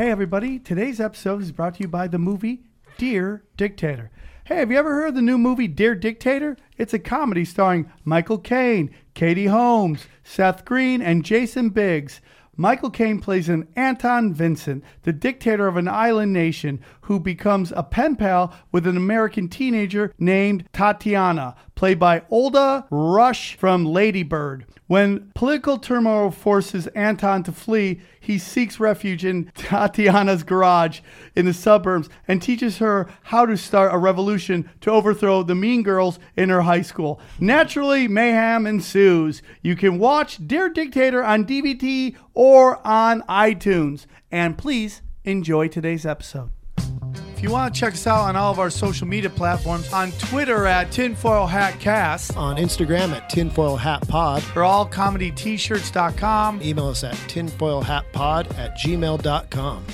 Hey, everybody. Today's episode is brought to you by the movie Dear Dictator. Hey, have you ever heard of the new movie Dear Dictator? It's a comedy starring Michael Caine, Katie Holmes, Seth Green, and Jason Biggs. Michael Caine plays an Anton Vincent, the dictator of an island nation who becomes a pen pal with an American teenager named Tatiana, played by Odeya Rush from Ladybird. When political turmoil forces Anton to flee, he seeks refuge in Tatiana's garage in the suburbs and teaches her how to start a revolution to overthrow the mean girls in her high school. Naturally, mayhem ensues. You can watch Dear Dictator on DVD or on iTunes. And please enjoy today's episode. If you want to check us out on all of our social media platforms, on Twitter at Tinfoil Hat Cast, on Instagram at tinfoil hat pod. or allcomedyt-shirts.com. Email us at tinfoilhatpod at gmail.com.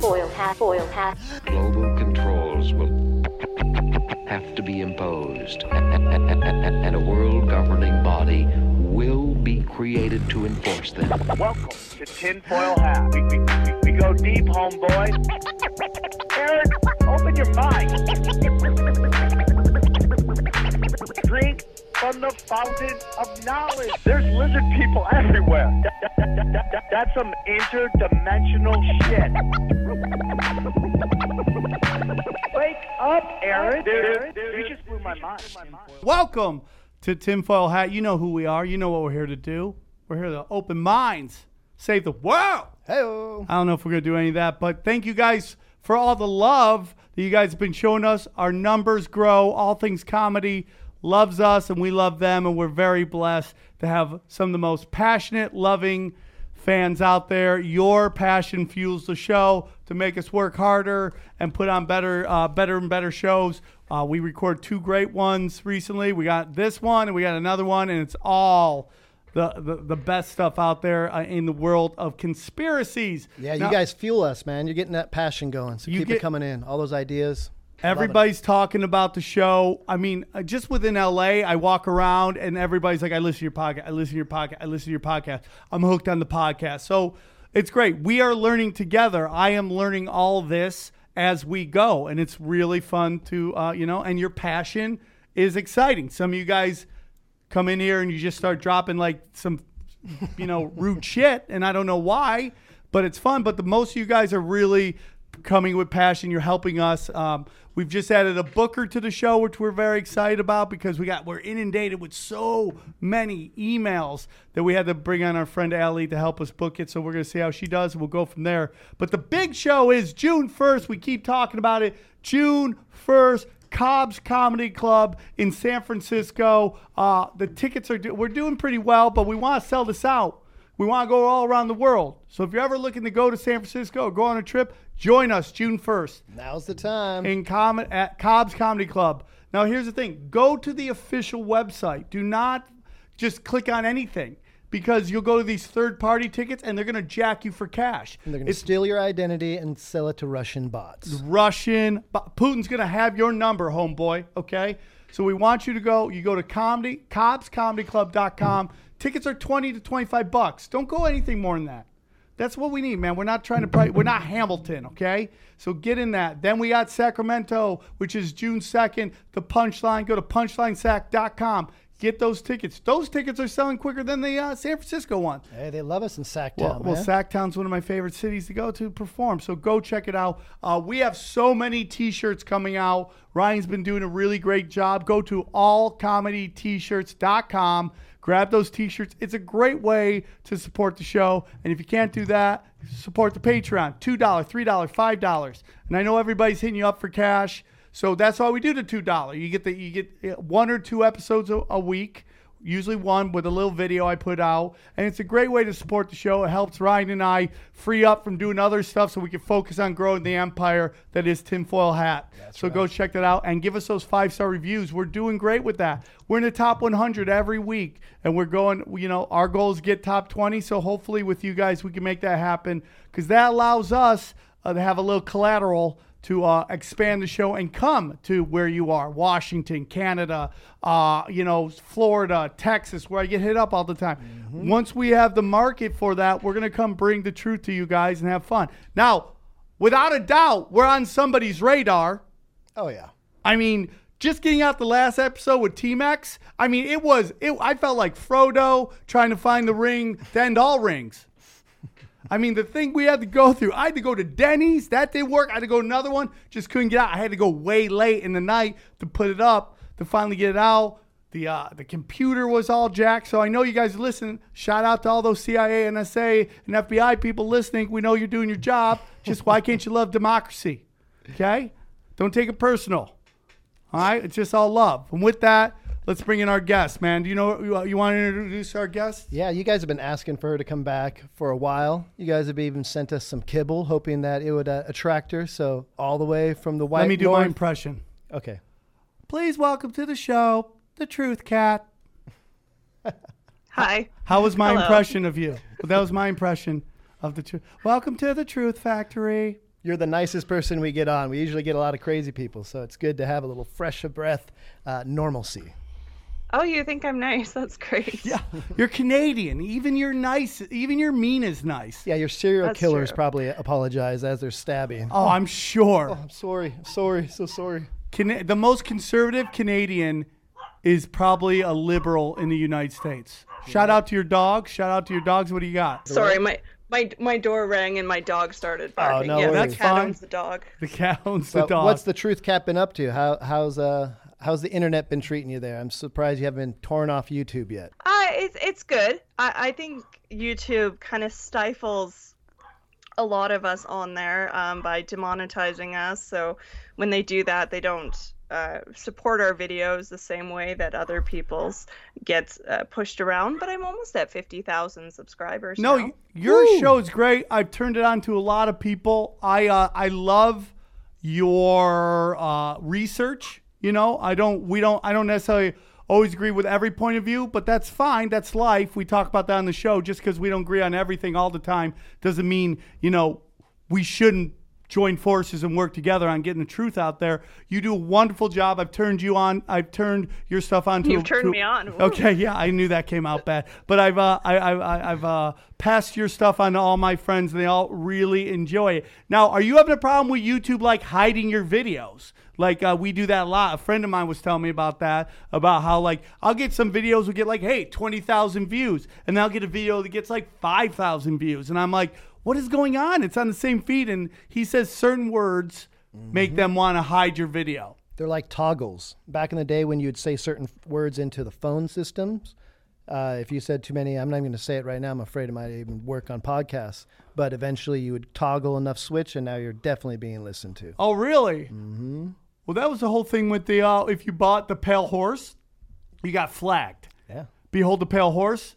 Foil hat, foil hat. global controls will have to be imposed, and a world governing body will be created to enforce them. Welcome to Tinfoil Hat. We, we, we, we go deep, homeboy. Aaron, open your mind. Drink from the fountain of knowledge. There's lizard people everywhere. That- that- that- that- that- that's some interdimensional shit. Wake up, Aaron. Dude, you just blew my mind. Welcome to Tinfoil Hat. You know who we are. You know what we're here to do. We're here to open minds, save the world. Hey, I don't know if we're going to do any of that, but thank you guys for all the love that you guys have been showing us. Our numbers grow. All Things Comedy loves us, and we love them, and we're very blessed to have some of the most passionate, loving fans out there. Your passion fuels the show to make us work harder and put on better, uh, better and better shows. Uh, we record two great ones recently. We got this one, and we got another one, and it's all. The, the, the best stuff out there uh, in the world of conspiracies. Yeah, you guys fuel us, man. You're getting that passion going. So keep get- it coming in. All those ideas. Everybody's talking about the show. I mean, uh, just within LA, I walk around and everybody's like, I listen to your podcast. I listen to your podcast. I listen to your podcast. I'm hooked on the podcast. So it's great. We are learning together. I am learning all this as we go. And it's really fun to, uh, you know, and your passion is exciting. Some of you guys come in here and you just start dropping like some, you know, rude shit. And I don't know why, but it's fun. But the most of you guys are really coming with passion. You're helping us. Um, we've just added a booker to the show, which we're very excited about because we got we're inundated with so many emails that we had to bring on our friend Allie to help us book it. So we're gonna see how she does, and we'll go from there. But the big show is June 1st. We keep talking about it. June 1st. Cobb's Comedy Club in San Francisco. Uh, the tickets are do- we're doing pretty well, but we want to sell this out. We want to go all around the world. So if you're ever looking to go to San Francisco go on a trip, join us June 1st Now's the time. in com- at Cobb's Comedy Club. Now here's the thing: go to the official website. Do not just click on anything because you'll go to these third-party tickets and they're going to jack you for cash. And they're going to steal your identity and sell it to Russian bots. Russian. but Putin's going to have your number, homeboy. Okay. So we want you to go. You go to comedy, cobbscomedyclub.com. Tickets are 20 to 25 bucks. Don't go anything more than that. That's what we need, man. We're not trying to price. We're not Hamilton, okay? So get in that. Then we got Sacramento, which is June 2nd. The Punchline. Go to punchlinesac.com. Get those tickets. Those tickets are selling quicker than the uh, San Francisco one. Hey, they love us in Sacktown, Well, well, man. Sacktown's one of my favorite cities to go to perform. So go check it out. Uh, we have so many T-shirts coming out. Ryan's been doing a really great job. Go to allcomedyt-shirts.com. Grab those T-shirts. It's a great way to support the show. And if you can't do that, support the Patreon. $2, $3, $5. And I know everybody's hitting you up for cash. So that's why we do the two dollar. You get the you get one or two episodes a, a week, usually one with a little video I put out, and it's a great way to support the show. It helps Ryan and I free up from doing other stuff so we can focus on growing the empire that is Tinfoil Hat. so go check that out and give us those five star reviews. We're doing great with that. We're in the top 100 every week, and we're going. You know, our goal is get top 20. So hopefully, with you guys, we can make that happen because that allows us uh, to have a little collateral to uh, expand the show and come to where you are Washington, Canada, uh, you know, Florida, Texas, where I get hit up all the time. Once we have the market for that, we're going to come bring the truth to you guys and have fun. Now, without a doubt, we're on somebody's radar. Oh yeah. I mean, just getting out the last episode with Team I mean, it was it I felt like Frodo trying to find the ring to end all rings. I mean, the thing we had to go through, I had to go to Denny's, that didn't work. I had to go to another one, just couldn't get out. I had to go way late in the night to put it up to finally get it out. The uh, the computer was all jacked, so I know you guys are listening. Shout out to all those CIA, NSA, and FBI people listening. We know you're doing your job. Just why can't you love democracy? Okay, don't take it personal. All right, it's just all love. And with that, let's bring in our guest, man. Do you know you, you want to introduce our guest? Yeah, you guys have been asking for her to come back for a while. You guys have even sent us some kibble, hoping that it would uh, attract her. So all the way from the white Let me do north. my impression. Okay. Please welcome to the show, the Truth Cat. Hi. How was my Hello. impression of you? Well, that was my impression of the truth. Welcome to the Truth Factory. You're the nicest person we get on. We usually get a lot of crazy people, so it's good to have a little fresh of breath uh, normalcy. Oh, you think I'm nice? That's great. Yeah, you're Canadian. Even your nice, even your mean is nice. Yeah, your serial That's killers true. probably apologize as they're stabbing. Oh, I'm sure. Oh, I'm sorry. I'm sorry. So sorry. Cana- the most conservative Canadian is probably a liberal in the United States. Shout out to your dogs. Shout out to your dogs. What do you got? Sorry, my my my door rang and my dog started barking. no yeah, worries. the cat fine. owns the dog. The cat owns the So dog. what's the truth cat been up to? How how's uh how's the internet been treating you there? I'm surprised you haven't been torn off YouTube yet. Uh, it's it's good. I I think YouTube kind of stifles a lot of us on there um, by demonetizing us. So when they do that, they don't. Uh, support our videos the same way that other people's gets uh, pushed around, but I'm almost at fifty thousand subscribers. No, now. y- your show's great. I've turned it on to a lot of people. I uh, I love your uh, research. You know, I don't. We don't. I don't necessarily always agree with every point of view, but that's fine. That's life. We talk about that on the show. Just because we don't agree on everything all the time doesn't mean you know we shouldn't join forces and work together on getting the truth out there. You do a wonderful job. I've turned you on. I've turned your stuff on. To, You've turned to- me on. Okay, yeah, I knew that came out bad, but I've uh, I, I, I- I've uh, passed your stuff on to all my friends, and they all really enjoy it. Now, are you having a problem with YouTube like hiding your videos? Like uh, we do that a lot. A friend of mine was telling me about that, about how like I'll get some videos will get like hey twenty thousand views, and then I'll get a video that gets like five thousand views, and I'm like, what is going on? It's on the same feed, and he says certain words make them want to hide your video. They're like toggles. Back in the day when you'd say certain words into the phone systems, uh, if you said too many, I'm not even going to say it right now. I'm afraid it might even work on podcasts. But eventually you would toggle enough switch, and now you're definitely being listened to. Oh, really? Mm-hmm. Well, that was the whole thing with the uh, if you bought the pale horse, you got flagged. Yeah. Behold the pale horse.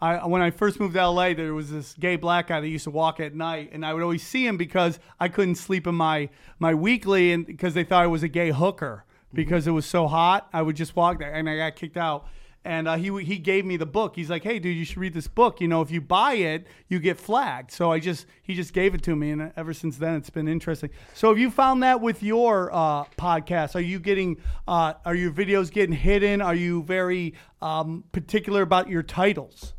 I when I first moved to LA, there was this gay black guy that used to walk at night, and I would always see him because I couldn't sleep in my my weekly, and because they thought I was a gay hooker because it was so hot. I would just walk there, and I got kicked out. And uh, he he gave me the book. He's like, "Hey, dude, you should read this book. You know, if you buy it, you get flagged." So I just he just gave it to me, and ever since then, it's been interesting. So have you found that with your uh, podcast? Are you getting uh, are your videos getting hidden? Are you very um, particular about your titles?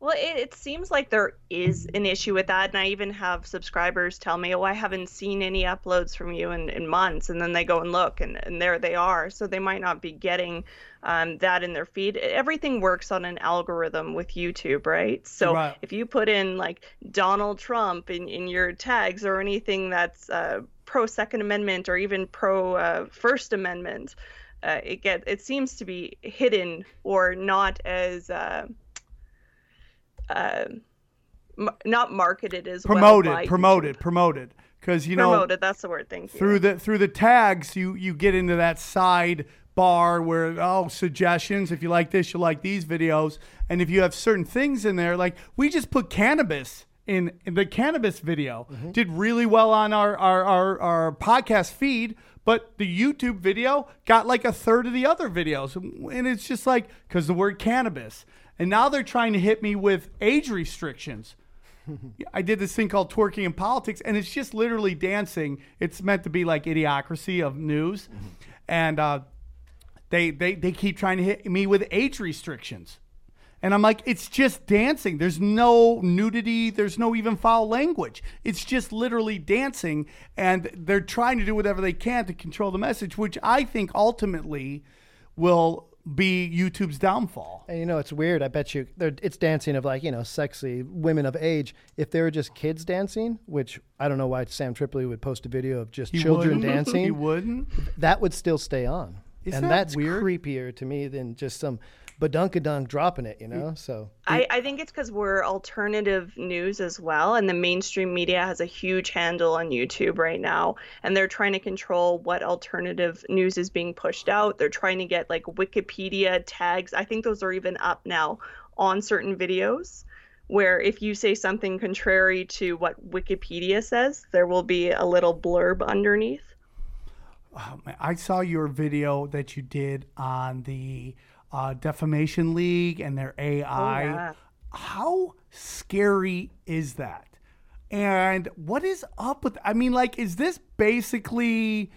Well, it, it seems like there is an issue with that. And I even have subscribers tell me, oh, I haven't seen any uploads from you in, in months. And then they go and look, and, and there they are. So they might not be getting um, that in their feed. Everything works on an algorithm with YouTube, right? So Right. if you put in like Donald Trump in, in your tags or anything that's uh, pro Second Amendment or even pro uh, First Amendment, uh, it get it seems to be hidden or not as uh, uh, m- not marketed as Promoted, well by promoted, YouTube. promoted. Because you know promoted. That's the word. Thank you. through the through the tags you you get into that side bar where oh suggestions if you like this you like these videos and if you have certain things in there like we just put cannabis in, in the cannabis video did really well on our, our our our podcast feed but the YouTube video got like a third of the other videos and it's just like because the word cannabis and now they're trying to hit me with age restrictions I did this thing called twerking in politics, and it's just literally dancing. It's meant to be like idiocracy of news, and uh, they they they keep trying to hit me with age restrictions, And I'm like, it's just dancing. There's no nudity. There's no even foul language. It's just literally dancing. And they're trying to do whatever they can to control the message, which I think ultimately will be YouTube's downfall. And you know, it's weird. I bet you it's dancing of like, you know, sexy women of age. If they were just kids dancing, which I don't know why Sam Tripoli would post a video of just He children wouldn't. dancing. He wouldn't. that would still stay on. Isn't and that that's weird? creepier to me than just some badunkadunk dropping it, you mm. know? So I, I think it's because we're alternative news as well, and the mainstream media has a huge handle on YouTube right now, and they're trying to control what alternative news is being pushed out. They're trying to get like Wikipedia tags. I think those are even up now on certain videos, where if you say something contrary to what Wikipedia says, there will be a little blurb underneath. Oh, I saw your video that you did on the uh, Defamation League and their AI. yeah. How scary is that? And what is up with? I mean, like, is this basically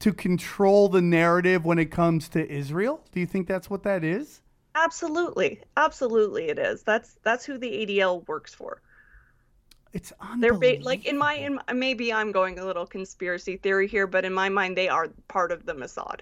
to control the narrative when it comes to Israel? Do you think that's what that is? Absolutely, absolutely, it is. That's that's who the ADL works for. It's They're ba- like in my in my- maybe I'm going a little conspiracy theory here, but in my mind they are part of the Mossad.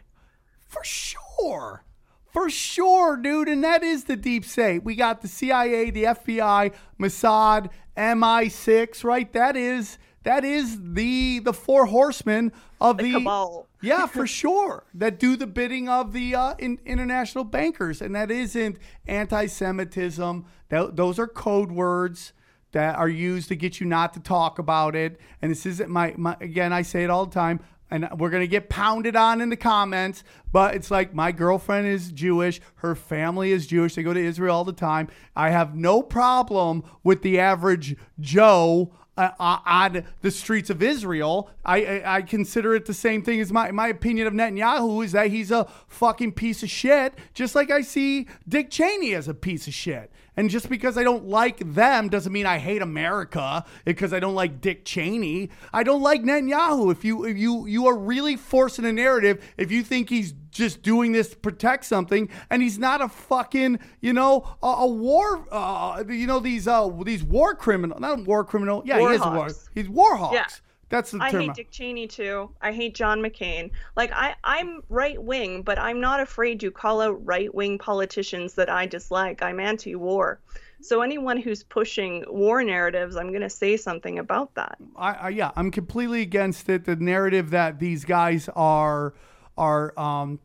For sure. For sure, dude. And that is the deep state. We got the CIA, the FBI, Mossad, MI6, right? That is that is the the four horsemen of the, cabal. Yeah, for sure. That do the bidding of the uh, in, international bankers, and that isn't anti-Semitism. That, those are code words that are used to get you not to talk about it. And this isn't my, my again. I say it all the time and we're gonna get pounded on in the comments. But it's like my girlfriend is Jewish, her family is Jewish. They go to Israel all the time. I have no problem with the average Joe. Uh, uh, on the streets of Israel, I, I I consider it the same thing as my my opinion of Netanyahu is that he's a fucking piece of shit, just like I see Dick Cheney as a piece of shit. And just because I don't like them doesn't mean I hate America because I don't like Dick Cheney. I don't like Netanyahu. If you if you you are really forcing a narrative, if you think he's just doing this to protect something, and he's not a fucking you know a, a war uh, you know these uh these war criminal not a war criminal yeah he is a war he's war hawks. Yeah. That's the I term. hate Dick Cheney too. I hate John McCain. Like I, I'm right wing, but I'm not afraid to call out right wing politicians that I dislike. I'm anti-war. So anyone who's pushing war narratives, I'm going to say something about that. I, I yeah, I'm completely against it. The narrative that these guys are are um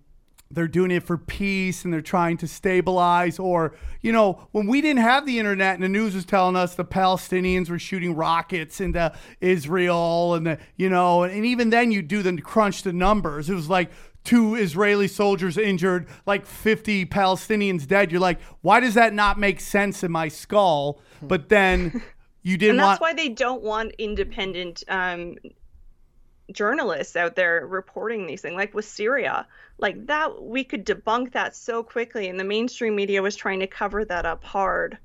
they're doing it for peace and they're trying to stabilize or you know when we didn't have the internet and the news was telling us the palestinians were shooting rockets into israel and the you know and, even then you do the crunch the numbers. It was like two israeli soldiers injured like 50 palestinians dead. You're like why does that not make sense in my skull? But then you didn't And that's want why they don't want independent um, journalists out there reporting these things. Like with Syria, like that, we could debunk that so quickly, and the mainstream media was trying to cover that up hard.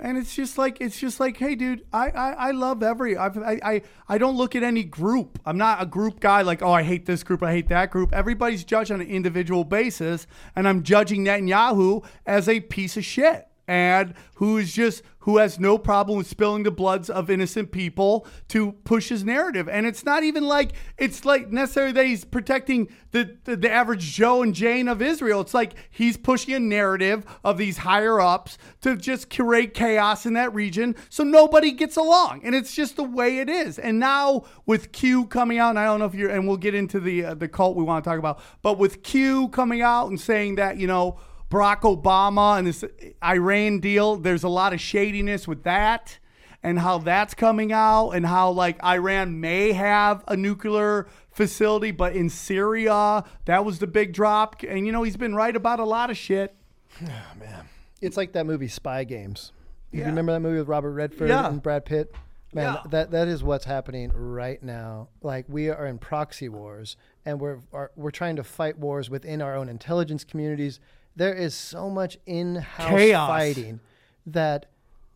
And it's just like it's just like, hey, dude, I I, I love every I've, I I I don't look at any group. I'm not a group guy. Like, oh, I hate this group, I hate that group. Everybody's judged on an individual basis, and I'm judging Netanyahu as a piece of shit and who is just who has no problem with spilling the bloods of innocent people to push his narrative. And it's not even like it's like necessarily that he's protecting the, the, the average Joe and Jane of Israel. It's like he's pushing a narrative of these higher ups to just create chaos in that region so nobody gets along. And it's just the way it is. And now with Q coming out, and I don't know if you're, and we'll get into the uh, the cult we want to talk about, but with Q coming out and saying that you know Barack Obama and this Iran deal, there's a lot of shadiness with that and how that's coming out and how like Iran may have a nuclear facility, but in Syria, that was the big drop. And you know, he's been right about a lot of shit. Man, it's like that movie Spy Games. You remember that movie with Robert Redford Yeah. and Brad Pitt? Man, Yeah. that that is what's happening right now. Like we are in proxy wars, and we're are, we're trying to fight wars within our own intelligence communities. There is so much in-house Chaos. fighting that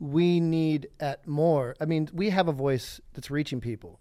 we need at more. I mean, we have a voice that's reaching people.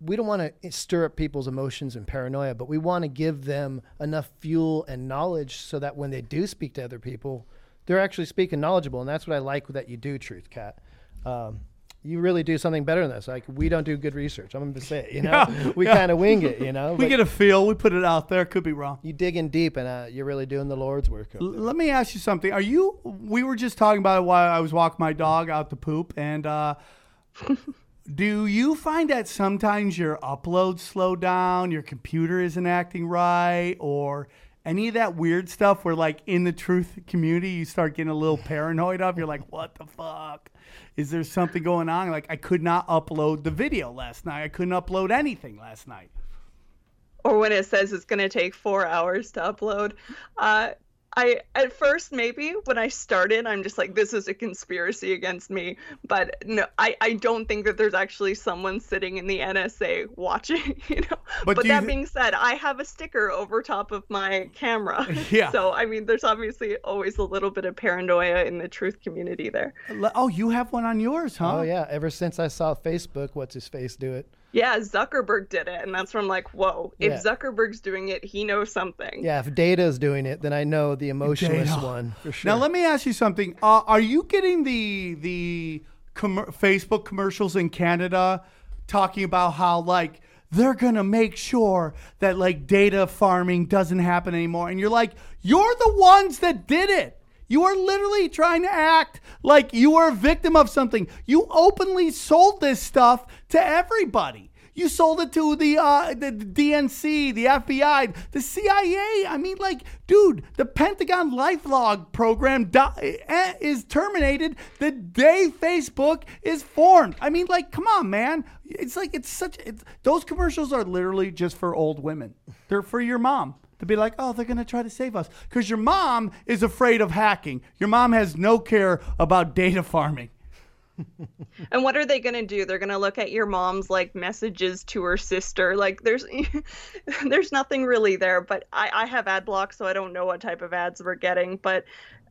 We don't want to stir up people's emotions and paranoia, but we want to give them enough fuel and knowledge so that when they do speak to other people, they're actually speaking knowledgeable, and that's what I like that you do, Truth Cat. Um, you really do something better than this. Like we don't do good research. I'm going to say it. You know, Yeah, we yeah. kind of wing it. You know, We get a feel. We put it out there. Could be wrong. you dig in deep, and uh, you're really doing the Lord's work. L- Let me ask you something. Are you? We were just talking about it while I was walking my dog out to poop, and uh, do you find that sometimes your uploads slow down, your computer isn't acting right, or any of that weird stuff where, like, in the truth community, you start getting a little paranoid of? You're like, what the fuck? Is there something going on? Like, I could not upload the video last night. I couldn't upload anything last night. or when it says it's going to take four hours to upload. Uh, I at first maybe when I started, I'm just like, this is a conspiracy against me. But no, I, I don't think that there's actually someone sitting in the NSA watching. You know. But But, that th- being said, I have a sticker over top of my camera. Yeah. So I mean, there's obviously always a little bit of paranoia in the truth community there. Oh, you have one on yours, huh? Oh yeah, ever since I saw Facebook, what's his face do it? Yeah, Zuckerberg did it, and that's when I'm like, whoa, if Yeah. Zuckerberg's doing it, he knows something. Yeah, if Data's doing it, then I know the emotionless Data. one for sure. Now let me ask you something. Uh, are you getting the the commer Facebook commercials in Canada talking about how like they're gonna make sure that like data farming doesn't happen anymore? And you're like, you're the ones that did it. You are literally trying to act like you are a victim of something. You openly sold this stuff to everybody. You sold it to the uh, the, DNC, the FBI, the CIA. I mean, like, dude, the Pentagon LifeLog program di- eh, is terminated the day Facebook is formed. I mean, like, come on, man. It's like it's such. It's, those commercials are literally just for old women. They're for your mom to be like, oh, they're gonna try to save us because your mom is afraid of hacking. Your mom has no care about data farming. And what are they going to do? They're going to look at your mom's like messages to her sister. Like there's there's nothing really there, but I I have ad block so I don't know what type of ads we're getting, but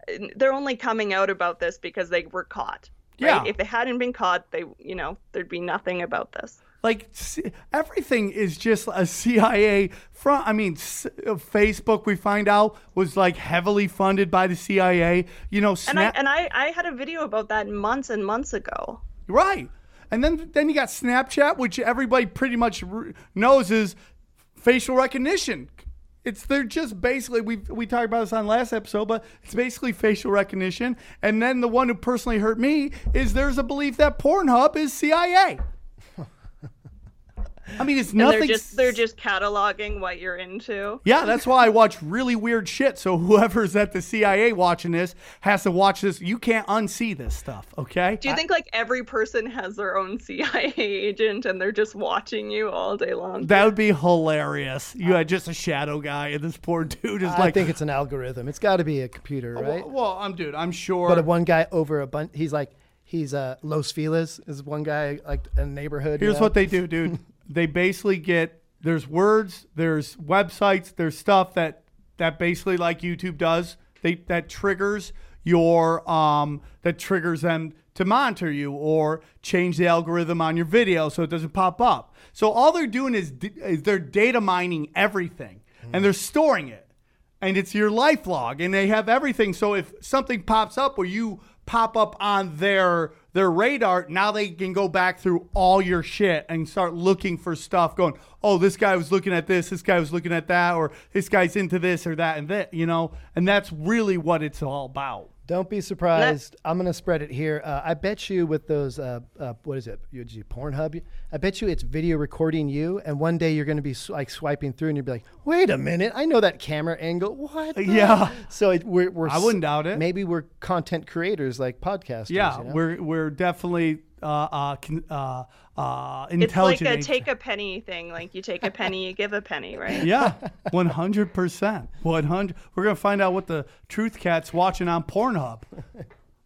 uh, they're only coming out about this because they were caught. Right? Yeah. If they hadn't been caught, they you know, there'd be nothing about this. Like everything is just a CIA front. I mean, uh, Facebook we find out was like heavily funded by the CIA. You know, And I and I I had a video about that months and months ago. Right. And then then you got Snapchat, which everybody pretty much knows is facial recognition. It's they're just basically we we talked about this on last episode, but it's basically facial recognition. And then the one who personally hurt me is there's a belief that Pornhub is CIA. I mean, it's nothing. they're just they're just cataloging what you're into. yeah, that's why I watch really weird shit. So whoever's at the CIA watching this has to watch this. You can't unsee this stuff, okay? Do you think like every person has their own CIA agent and they're just watching you all day long? That would be hilarious. You had just a shadow guy, and this poor dude is I like. I think it's an algorithm. It's got to be a computer, right? well, well, I'm dude. I'm sure. But if one guy over a bunch, he's like, he's uh, Los Feliz is one guy like a neighborhood. you Here's know? what they do, dude. they basically get there's words, there's websites, there's stuff that that basically like YouTube does. They that triggers your um that triggers them to monitor you or change the algorithm on your video so it doesn't pop up. So all they're doing is, d- is they're data mining everything and they're storing it. and it's your life log and they have everything so if something pops up or you pop up on their their radar now they can go back through all your shit and start looking for stuff going oh this guy was looking at this this guy was looking at that or this guy's into this or that and that you know? And that's really what it's all about Don't be surprised. I'm going to spread it here. Uh, I bet you with those, uh, uh, what is it? You, you Pornhub? I bet you it's video recording you, and one day you're going to be sw- like swiping through, and you'll be like, "Wait a minute, I know that camera angle. What?" the-" Yeah. So it, we're, we're. I wouldn't doubt it. Maybe we're content creators like podcasters. yeah you know? we're we're definitely uh uh, uh uh It's like a take a penny thing. Like you take a penny, you give a penny, right? Yeah, one hundred percent, one hundred. We're gonna find out what the truth cat's watching on Pornhub.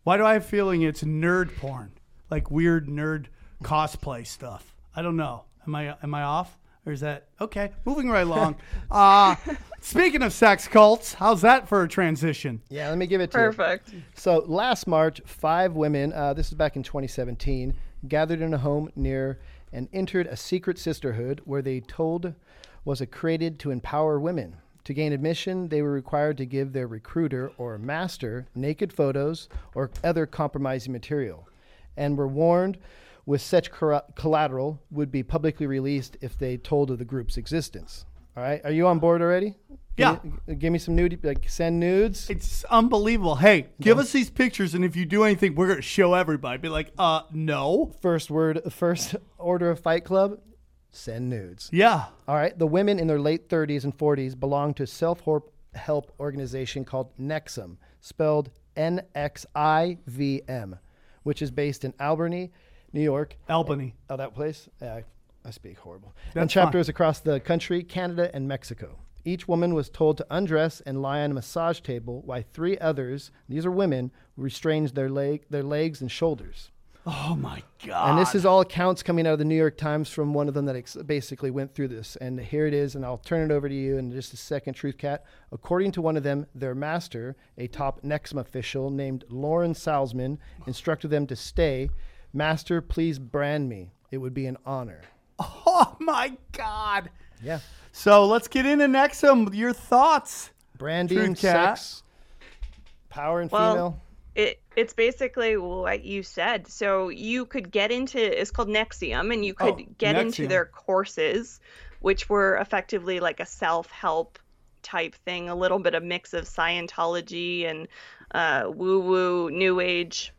Why do I have a feeling it's nerd porn, like weird nerd cosplay stuff? I don't know. Am I am I off, or is that okay? Moving right along. uh, speaking of sex cults, how's that for a transition? Yeah, let me give it to you. Perfect. So last March, five women, uh, this is back in 2017, gathered in a home near and entered a secret sisterhood where they told was it created to empower women. To gain admission, they were required to give their recruiter or master naked photos or other compromising material, and were warned with such collateral would be publicly released if they told of the group's existence. All right, are you on board already? Yeah. Give me, give me some nude, like send nudes. It's unbelievable. Hey, give us these pictures, and if you do anything, we're gonna show everybody. Be like, uh, no. First word, first order of Fight Club, send nudes. Yeah. All right. The women in their late 30s and 40s belong to a self help organization called NXIVM, spelled N X I V M, which is based in Albany, New York. Albany. Oh, that place? Yeah, I, I speak horrible. That's and chapters across the country, Canada, and Mexico. Each woman was told to undress and lie on a massage table, while three others, these are women, restrained their, leg, their legs and shoulders. Oh my god. And this is all accounts coming out of the New York Times from one of them that ex- basically went through this. And here it is, and I'll turn it over to you in just a second, Truth Cat. According to one of them, their master, a top NXIVM official named Lauren Salzman, instructed them to stay. Master, please brand me. It would be an honor. Oh my god. Yeah. So let's get into NXIVM. Your thoughts. Branding, Truth sex, power, and Well, female. It it's basically what you said. So you could get into it's called NXIVM, and you could Oh, get NXIVM. into their courses, which were effectively like a self help type thing, a little bit of mix of Scientology and uh, woo woo, New Age,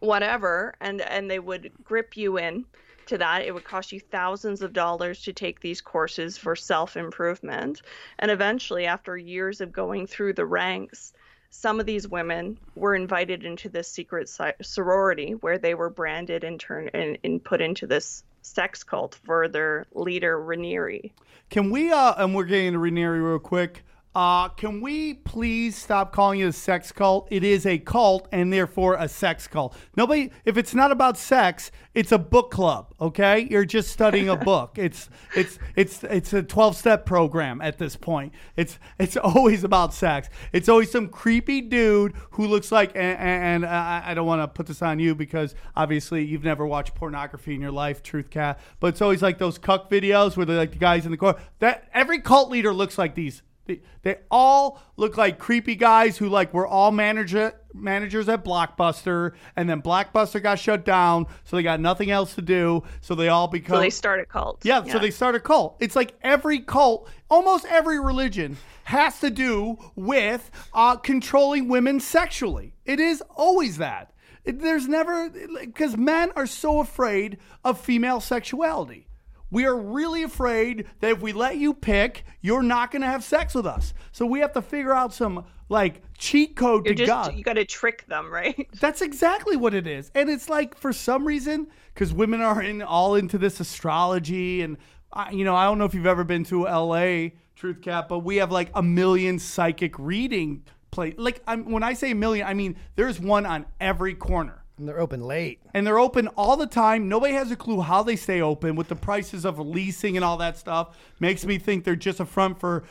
whatever, and and they would grip you in to that. It would cost you thousands of dollars to take these courses for self improvement, and eventually, after years of going through the ranks some of these women were invited into this secret sorority where they were branded and turned and, and put into this sex cult for their leader Raniere. Can we uh and we're getting to Raniere real quick. Uh can we please stop calling it a sex cult? It is a cult and therefore a sex cult. Nobody if it's not about sex, it's a book club, okay? You're just studying a book. It's it's it's it's a 12-step program at this point. It's it's always about sex. It's always some creepy dude who looks like and, and I, I don't want to put this on you because obviously you've never watched pornography in your life, Truth Cat, but it's always like those cuck videos where they're like the guys in the corner. That every cult leader looks like these. They, they all look like creepy guys who like were all manager managers at Blockbuster, and then Blockbuster got shut down, so they got nothing else to do. So they all become So they start a cult. yeah, so they start a cult. It's like every cult, almost every religion has to do with uh, controlling women sexually. It is always that. It- there's never because men are so afraid of female sexuality. We are really afraid that if we let you pick, you're not going to have sex with us. So we have to figure out some like cheat code You're to just God. you got to trick them, right? That's exactly what it is. And it's like for some reason, because women are in all into this astrology, and I, you know, I don't know if you've ever been to LA, Truth Cat, but we have like a million psychic reading play. Like I'm, when I say a million, I mean there's one on every corner. And they're open late. And they're open all the time. Nobody has a clue how they stay open with the prices of leasing and all that stuff. Makes me think they're just a front for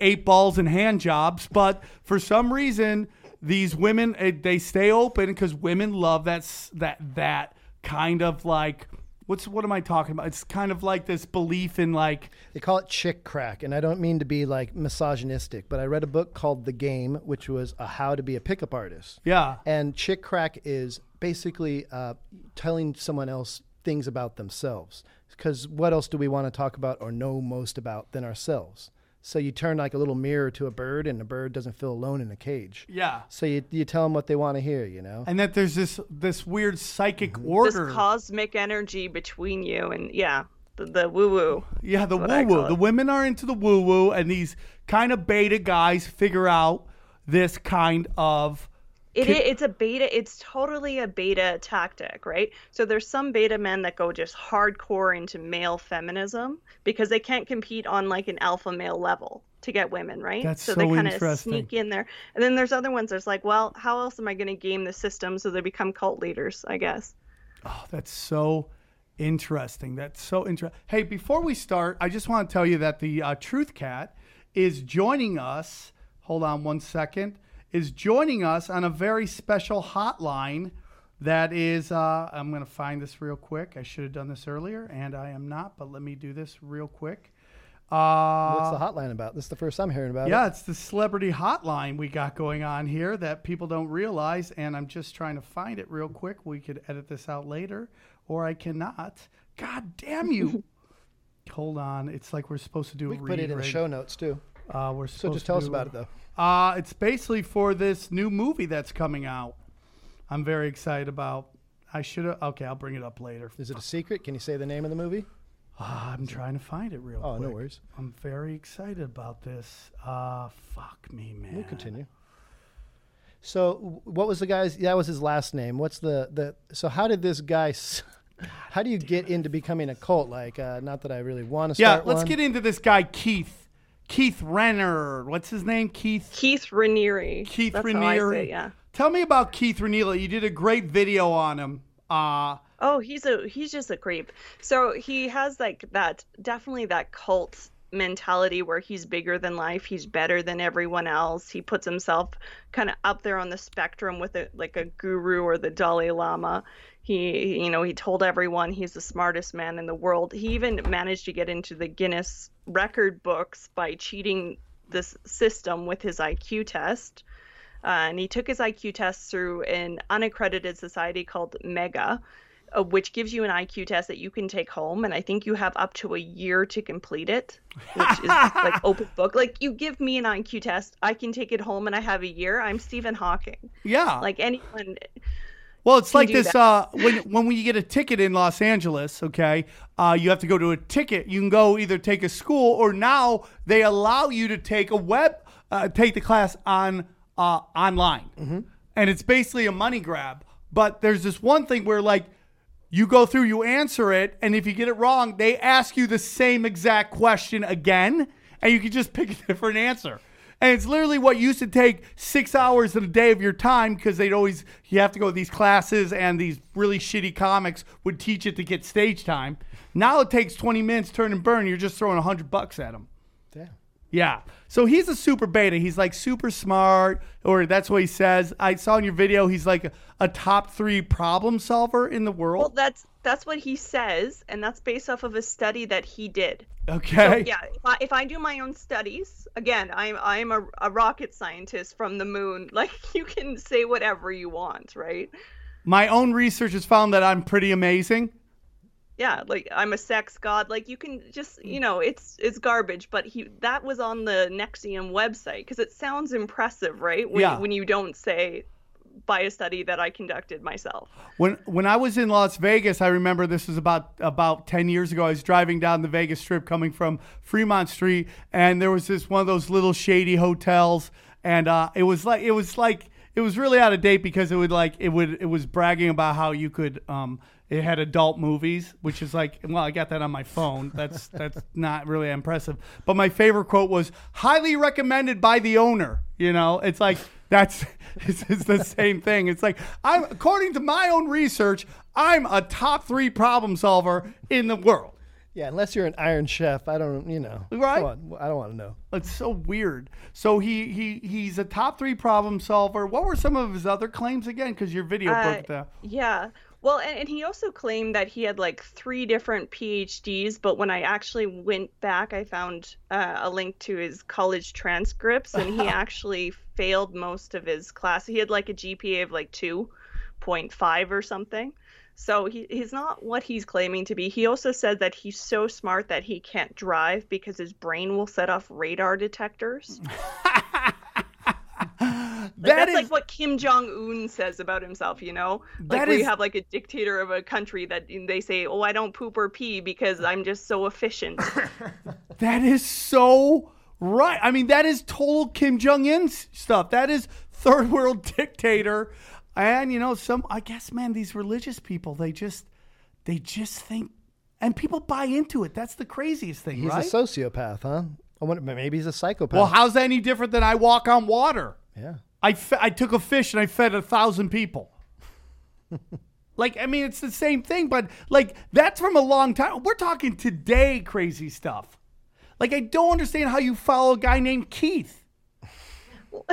eight balls and hand jobs. But for some reason, these women eh, they stay open because women love that that that kind of like what's what am I talking about? It's kind of like this belief in like They call it chick crack, and I don't mean to be like misogynistic, but I read a book called The Game, which was a how to be a pickup artist. yeah And chick crack is basically uh, telling someone else things about themselves. Because what else do we want to talk about or know most about than ourselves? So you turn like a little mirror to a bird, and the bird doesn't feel alone in a cage. yeah. So you, you tell them what they want to hear, you know? And that there's this this weird psychic This order. cosmic energy between you and yeah, the, the woo woo. Yeah, the woo woo. The women are into the woo woo, and these kind of beta guys figure out this kind of. It, i- it's a beta. It's totally a beta tactic, right? So there's some beta men that go just hardcore into male feminism because they can't compete on like an alpha male level to get women, right? That's so they so kind of sneak in there. And then there's other ones that's like, well, how else am I going to game the system so they become cult leaders? I guess. Oh, that's so interesting. That's so interesting. Hey, before we start, I just want to tell you that the uh, Truth Cat is joining us. Hold on one second. Is joining us on a very special hotline. That is, uh, I'm going to find this real quick. I should have done this earlier, and I am not. But let me do this real quick. Uh, What's the hotline about? This is the first I'm hearing about yeah, it. it's the celebrity hotline we got going on here that people don't realize, and I'm just trying to find it real quick. We could edit this out later, or I cannot. God damn you! Hold on, it's like we're supposed to do. We a can put it in the show notes too. Uh, we're So just tell us about it though. Uh, it's basically for this new movie that's coming out. I'm very excited about. I should have. Okay, I'll bring it up later. Is it a secret? Can you say the name of the movie? Uh, I'm trying to find it real Oh, quick. no worries. I'm very excited about this. Uh, fuck me, man. We'll continue. So, w- what was the guy's? That was his last name. What's the the? So, how did this guy? s- How do you get into becoming a cult? Like, uh, not that I really want to Yeah, start let's one. get into this guy Keith. Keith Renner. What's his name? Keith. Keith Raniere. Keith That's Raniere. How I say, it, yeah. Tell me about Keith Raniere. You did a great video on him. Uh, Oh, he's a he's just a creep. So he has like that definitely that cult mentality where he's bigger than life, he's better than everyone else. He puts himself kind of up there on the spectrum with a like a guru or the Dalai Lama. He you know, he told everyone he's the smartest man in the world. He even managed to get into the Guinness record books by cheating this system with his IQ test. Uh, and he took his IQ test through an unaccredited society called Mega, uh, which gives you an IQ test that you can take home. And I think you have up to a year to complete it, which is like open book. Like you give me an IQ test, I can take it home, and I have a year. I'm Stephen Hawking. yeah. Like anyone, Well, it's like this. Uh, when when we get a ticket in Los Angeles, okay, uh, you have to go to a ticket. You can go either take a school or now they allow you to take a web, uh, take the class on uh, online, and it's basically a money grab. But there's this one thing where like you go through, you answer it, and if you get it wrong, they ask you the same exact question again, and you can just pick a different answer. And it's literally what used to take six hours in a day of your time because they'd always, you have to go to these classes and these really shitty comics would teach it to get stage time. Now it takes 20 minutes, turn and burn. You're just throwing 100 bucks at them. Damn. Yeah. So he's a super beta. He's like super smart, or that's what he says. I saw in your video he's like a, a top three problem solver in the world. well, that's that's what he says, and that's based off of a study that he did. okay. Yeah, if I, if I do my own studies, again, I'm I'm a, a rocket scientist from the moon. Like you can say whatever you want, right? My own research has found that I'm pretty amazing. Yeah, like I'm a sex god. Like you can just, you know, it's it's garbage. But he that was on the NXIVM website because it sounds impressive, right? When, Yeah. When you don't say by a study that I conducted myself. When when I was in Las Vegas, I remember this was about about ten years ago. I was driving down the Vegas Strip, coming from Fremont Street, and there was this one of those little shady hotels, and uh, it was like it was like it was really out of date because it would like it would it was bragging about how you could um it had adult movies, which is like well I got that on my phone. That's that's not really impressive. But my favorite quote was highly recommended by the owner. You know, it's like that's it's, it's the same thing. It's like I'm according to my own research, I'm a top three problem solver in the world. Yeah, unless you're an Iron Chef, I don't. You know. Right. Come on, I don't want to know. It's so weird. So he he he's a top three problem solver. What were some of his other claims again? Because your video Uh, broke it down. Yeah. Well, and, and he also claimed that he had like three different PhDs, but when I actually went back, I found uh, a link to his college transcripts, and he actually failed most of his class. He had like a GPA of like 2.5 or something. So he, he's not what he's claiming to be. He also said that he's so smart that he can't drive because his brain will set off radar detectors. Like, That that's is- like what Kim Jong Un says about himself, you know? Like That where is- you have like a dictator of a country that they say, "Oh, I don't poop or pee because I'm just so efficient." That is so right. I mean, that is total Kim Jong Un stuff. That is third world dictator. And you know, some I guess, man, these religious people, they just they just think and people buy into it. That's the craziest thing, He's right? a sociopath, huh? I wonder, maybe he's a psychopath. well, how's that any different than I walk on water? yeah. I, fe- I took a fish and I fed a thousand people. like, I mean, it's the same thing, but like, that's from a long time. We're talking today crazy stuff. Like, I don't understand how you follow a guy named Keith.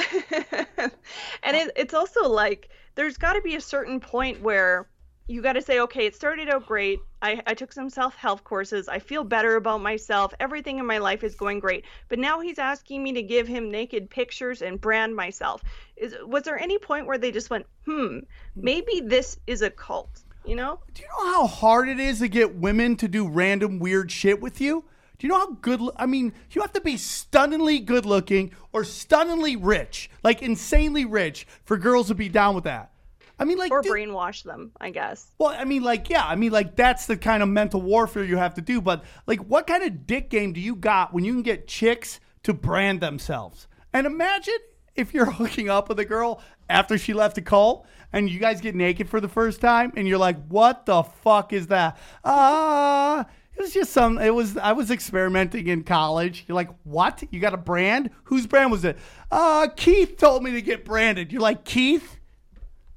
and it, it's also like there's got to be a certain point where you got to say, okay, it started out great. I, I took some self help courses. I feel better about myself. Everything in my life is going great. But now he's asking me to give him naked pictures and brand myself. Is was there any point where they just went, hmm, maybe this is a cult? You know? Do you know how hard it is to get women to do random weird shit with you? Do you know how good? I mean, you have to be stunningly good looking or stunningly rich, like insanely rich, for girls to be down with that. I mean, like, Or dude- brainwash them, I guess. Well, I mean, like, yeah, I mean, like, that's the kind of mental warfare you have to do. But, like, what kind of dick game do you got when you can get chicks to brand themselves? And imagine if you're hooking up with a girl after she left a cult and you guys get naked for the first time and you're like, what the fuck is that? Ah. it was just some. It was. I was experimenting in college. You're like, what? You got a brand? Whose brand was it? Uh, Keith told me to get branded. You're like, Keith?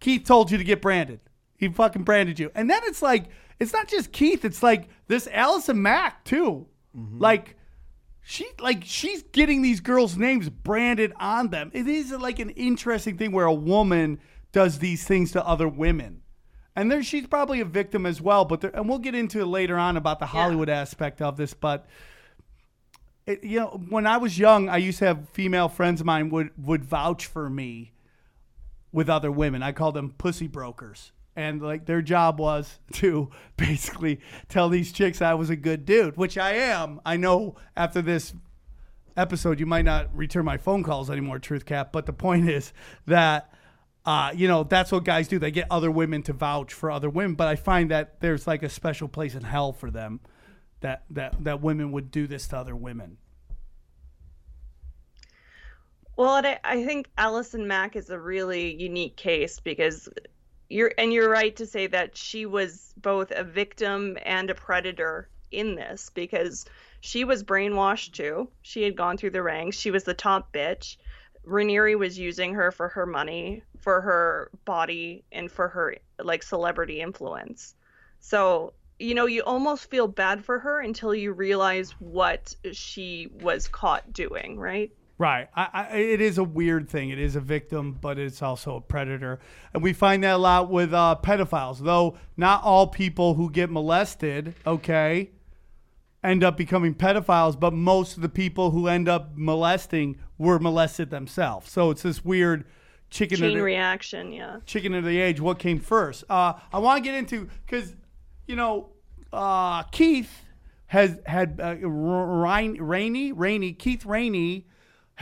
Keith told you to get branded. He fucking branded you. And then it's like, it's not just Keith, it's like this Allison Mack too. Mm-hmm. Like she like she's getting these girls' names branded on them. It is like an interesting thing where a woman does these things to other women. And there she's probably a victim as well, but there, and we'll get into it later on about the Hollywood aspect of this, but it, you know, when I was young, I used to have female friends of mine would would vouch for me with other women. I call them pussy brokers. And like their job was to basically tell these chicks I was a good dude, which I am. I know after this episode you might not return my phone calls anymore, Truth Cat, but the point is that uh, you know, that's what guys do. They get other women to vouch for other women, but I find that there's like a special place in hell for them that that that women would do this to other women. Well, I, I think Allison Mack is a really unique case because you're and you're right to say that she was both a victim and a predator in this because she was brainwashed too. She had gone through the ranks. She was the top bitch. Raniere was using her for her money, for her body, and for her like celebrity influence. So, you know, you almost feel bad for her until you realize what she was caught doing, right? Right. I, I, it is a weird thing. It is a victim, but it's also a predator. And we find that a lot with uh, pedophiles, though not all people who get molested, okay, end up becoming pedophiles, but most of the people who end up molesting were molested themselves. So it's this weird chicken Chain of the, reaction, yeah. chicken of the age. What came first? Uh, I want to get into because you know uh, Keith has had uh, Rain, Rainey Rainey Keith Rainey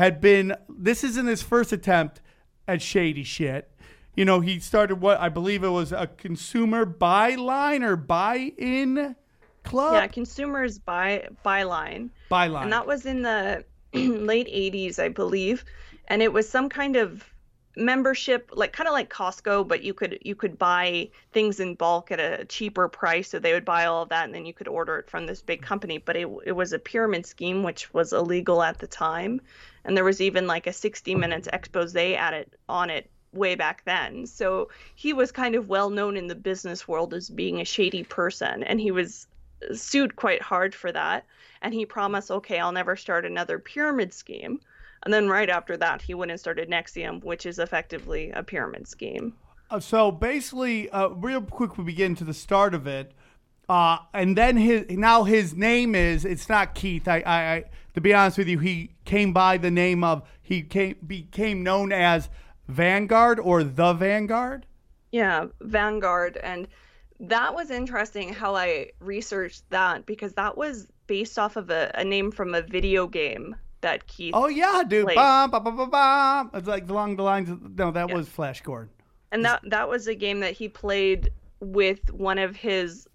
had been. This isn't his first attempt at shady shit. You know, he started what I believe it was a consumer byline or buy-in club. Yeah, consumers buy buy line. Buy line. And that was in the late 80s, I believe. And it was some kind of membership like kind of like Costco but you could you could buy things in bulk at a cheaper price so they would buy all of that and then you could order it from this big company but it it was a pyramid scheme which was illegal at the time and there was even like a 60 minutes expose at it on it way back then so he was kind of well known in the business world as being a shady person and he was sued quite hard for that and he promised okay I'll never start another pyramid scheme and then right after that, he went and started NXIVM, which is effectively a pyramid scheme. Uh, so basically, uh, real quick, we begin to the start of it, uh, and then his now his name is it's not Keith. I, I, I to be honest with you, he came by the name of he came became known as Vanguard or the Vanguard. Yeah, Vanguard. And that was interesting how I researched that because that was based off of a, a name from a video game that Keith. Oh yeah, dude. Played. Bum, bum, bum, bum. It's like along the lines. Of, no, that was Flash Gordon. And that that was a game that he played with one of his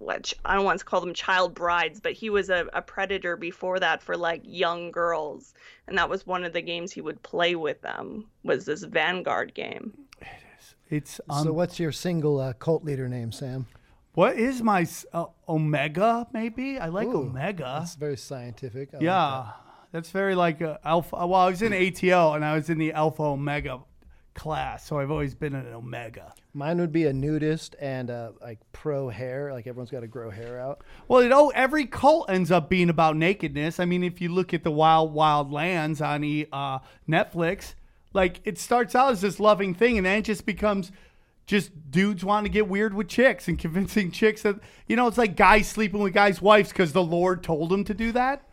which I don't want to call them child brides, but he was a, a predator before that for like young girls. And that was one of the games he would play with them was this Vanguard game. It's um, so, what's your single uh, cult leader name, Sam? what is my uh, Omega? Maybe I like Ooh, Omega. That's very scientific. I like Yeah, that's very like a alpha. Well, I was in ATL and I was in the Alpha Omega class, so I've always been an Omega. Mine would be a nudist and uh, like pro hair. Like everyone's got to grow hair out. Well, you know, every cult ends up being about nakedness. I mean, if you look at the Wild Wild Lands on e, uh, Netflix, like it starts out as this loving thing, and then it just becomes just dudes wanting to get weird with chicks and convincing chicks that you know it's like guys sleeping with guys' wives because the Lord told them to do that.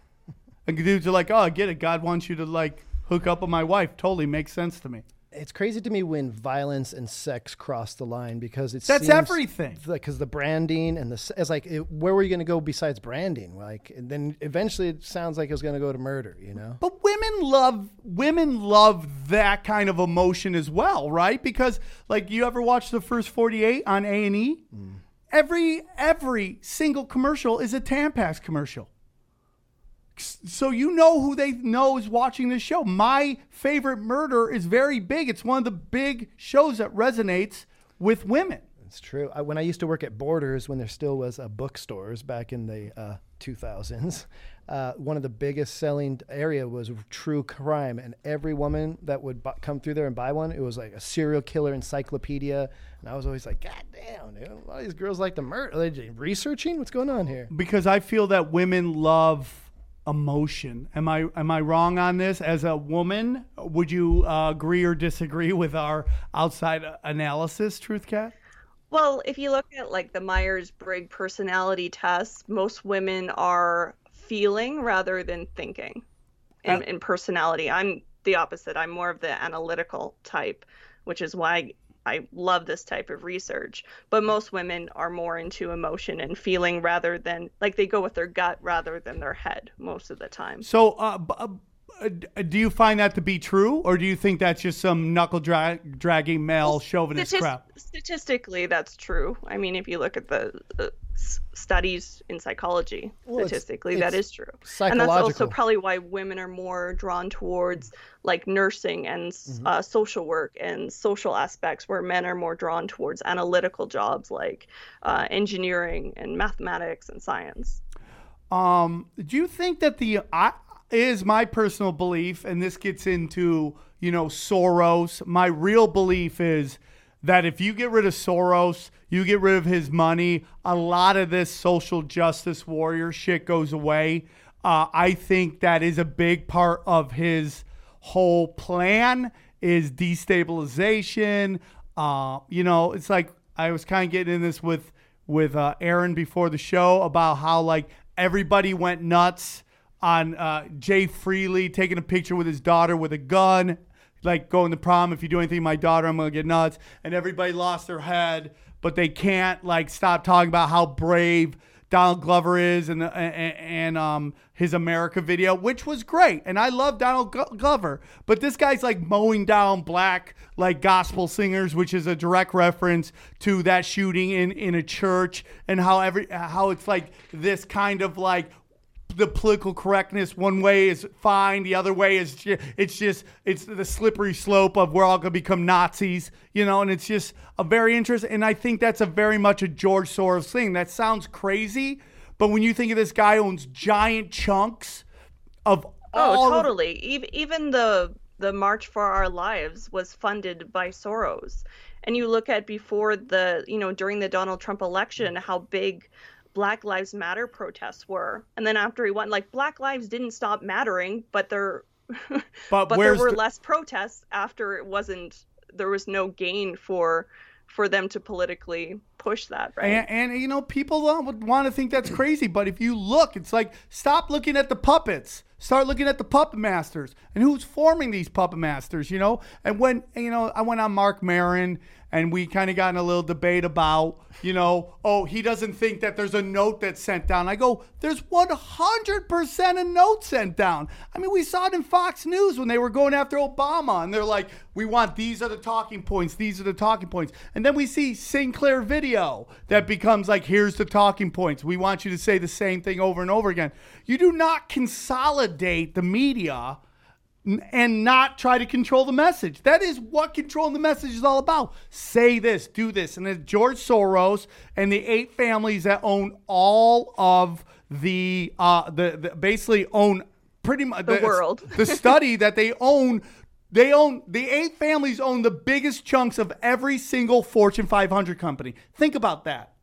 And dudes are like, "Oh, I get it. God wants you to like hook up with my wife. Totally makes sense to me." It's crazy to me when violence and sex cross the line because it's That's everything. Because the branding and the it's like it, where were you going to go besides branding? Like and then eventually it sounds like it was going to go to murder. You know. But women love women love that kind of emotion as well, right? Because like you ever watch the first 48 on A&E? Mm. Every every single commercial is a Tampax commercial. So you know who they know is watching this show. My favorite murder is very big. It's one of the big shows that resonates with women. It's true. I, when I used to work at Borders, when there still was a bookstores back in the uh, 2000s, uh, one of the biggest selling area was true crime, and every woman that would bu- come through there and buy one, it was like a serial killer encyclopedia. And I was always like, God damn, dude, a lot of these girls like to murder. Are they researching? What's going on here? because I feel that women love emotion. Am I am I wrong on this? As a woman, would you uh, agree or disagree with our outside analysis, Truth Cat? Well, if you look at like the Myers Briggs personality test, most women are feeling rather than thinking in, Uh, in personality. I'm the opposite. I'm more of the analytical type, which is why I love this type of research. But most women are more into emotion and feeling rather than like they go with their gut rather than their head most of the time. So, uh, b- uh, do you find that to be true, or do you think that's just some knuckle dra- dragging male chauvinist Statis- crap? Statistically, that's true. I mean, if you look at the uh, s- studies in psychology, Well, statistically, that it's is true. And that's also probably why women are more drawn towards like nursing and Mm-hmm. uh, social work and social aspects, where men are more drawn towards analytical jobs like uh, engineering and mathematics and science. Um, do you think that the I is my personal belief, and this gets into you know Soros. My real belief is that if you get rid of Soros, you get rid of his money, a lot of this social justice warrior shit goes away. Uh, I think that is a big part of his whole plan is destabilization. Uh, you know, it's like I was kind of getting in this with with uh, Aaron before the show about how like everybody went nuts on uh, Jay Feely taking a picture with his daughter with a gun, like going to prom. If you do anything my daughter, I'm gonna get nuts. And everybody lost their head, but they can't like stop talking about how brave Donald Glover is and and, and um his America video, which was great, and I love Donald Glover. But this guy's like mowing down black like gospel singers, which is a direct reference to that shooting in in a church and how every how it's like this kind of like the political correctness one way is fine the other way is ju- it's just it's the slippery slope of we're all going to become nazis you know and it's just a very interesting and i think that's a very much a george soros thing that sounds crazy but when you think of this guy owns giant chunks of Oh, all of- totally. Even even the the March for Our Lives was funded by Soros. And you look at before the, you know, during the Donald Trump election, how big Black Lives Matter protests were. And then after he won, like Black lives didn't stop mattering, but there but, but there were the- less protests after it wasn't there was no gain for for them to politically push that, right? And, and you know, people would want to think that's crazy, but if you look, it's like stop looking at the puppets, start looking at the puppet masters and who's forming these puppet masters. You know, and when you know, I went on Marc Maron and we kind of got in a little debate about, you know, oh, he doesn't think that there's a note that's sent down. I go, there's 100% a note sent down. I mean, we saw it in Fox News when they were going after Obama, and they're like, we want these are the talking points, these are the talking points. And then we see Sinclair video that becomes like, here's the talking points. We want you to say the same thing over and over again. You do not consolidate the media and not try to control the message. That is what controlling the message is all about. Say this, do this. And then George Soros and the eight families that own all of the uh the, the basically own pretty much The world. the study that they own they own the eight families own the biggest chunks of every single Fortune 500 company. Think about that.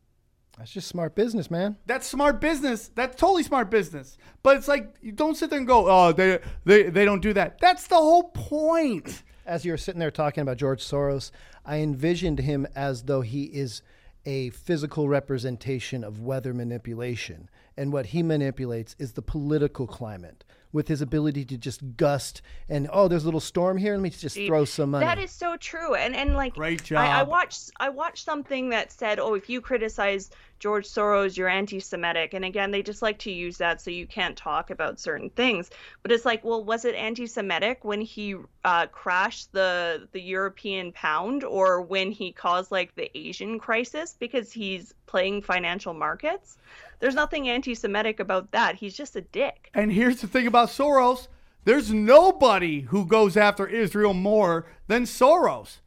That's just smart business, man. That's smart business. That's totally smart business. But it's like you don't sit there and go, "Oh, they they they don't do that." That's the whole point. as you were sitting there talking about George Soros, I envisioned him as though he is a physical representation of weather manipulation. And what he manipulates is the political climate with his ability to just gust and, oh, there's a little storm here. Let me just throw some money. That is so true, and and like Great I, I watched I watched something that said, oh, if you criticize George Soros, you're anti-Semitic, and again, they just like to use that so you can't talk about certain things. But it's like, well, was it anti-Semitic when he uh, crashed the the European pound, or when he caused like the Asian crisis because he's playing financial markets? There's nothing anti-Semitic about that. He's just a dick. And here's the thing about Soros there's nobody who goes after Israel more than Soros.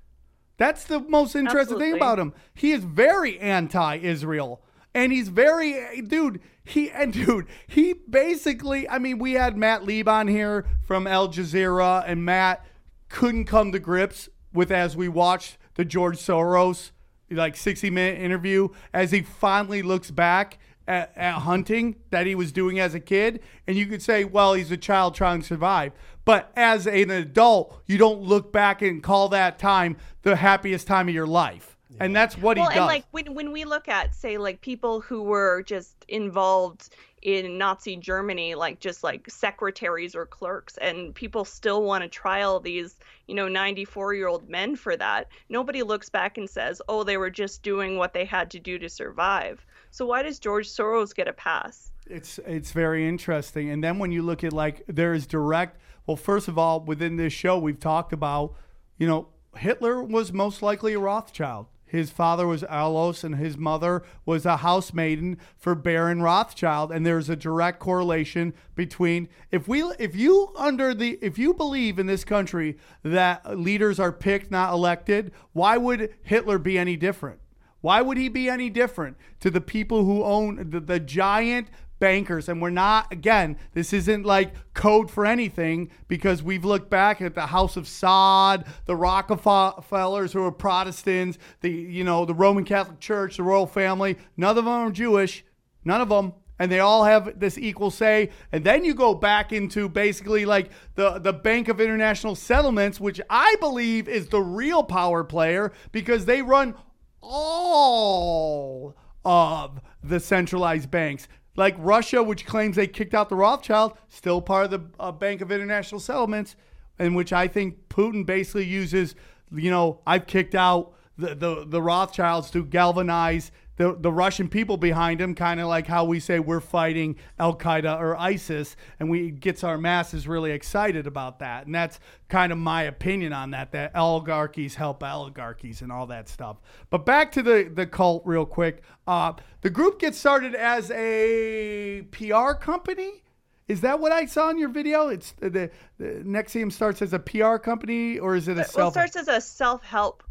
That's the most interesting thing about him. He is very anti Israel. And he's very, dude, he, and dude, he basically, I mean, we had Matt Lieb on here from Al Jazeera, and Matt couldn't come to grips with as we watched the George Soros, like 60 minute interview, as he finally looks back at, at hunting that he was doing as a kid. And you could say, well, he's a child trying to survive. But as an adult, you don't look back and call that time the happiest time of your life. And that's what well, he does. and like when when we look at say like people who were just involved in Nazi Germany, like just like secretaries or clerks, and people still want to trial these, you know, 94 year old men for that. Nobody looks back and says, oh, they were just doing what they had to do to survive. So why does George Soros get a pass? It's it's very interesting. And then when you look at like there is direct. Well, first of all, within this show, we've talked about, you know, Hitler was most likely a Rothschild. His father was Alois, and his mother was a housemaiden for Baron Rothschild. And there's a direct correlation between if we if you under the if you believe in this country that leaders are picked, not elected, why would Hitler be any different? Why would he be any different to the people who own the, the giant bankers? And we're not, again, this isn't like code for anything because we've looked back at the House of Saud, the Rockefellers who are Protestants, the, you know, the Roman Catholic Church, the royal family. None of them are Jewish. None of them. And they all have this equal say. And then you go back into basically like the, the Bank of International Settlements, which I believe is the real power player because they run all of the centralized banks. Like Russia, which claims they kicked out the Rothschild, still part of the uh, Bank of International Settlements, in which I think Putin basically uses, you know, I've kicked out the, the, the Rothschilds to galvanize the, the Russian people behind him, kind of like how we say we're fighting Al Qaeda or ISIS, and we gets our masses really excited about that. And that's kind of my opinion on that. That oligarchies help oligarchies and all that stuff. But back to the the cult real quick. Uh, the group gets started as a PR company. Is that what I saw in your video? It's the, the NXIVM starts as a PR company, or is it a Well, self? it starts as a self-help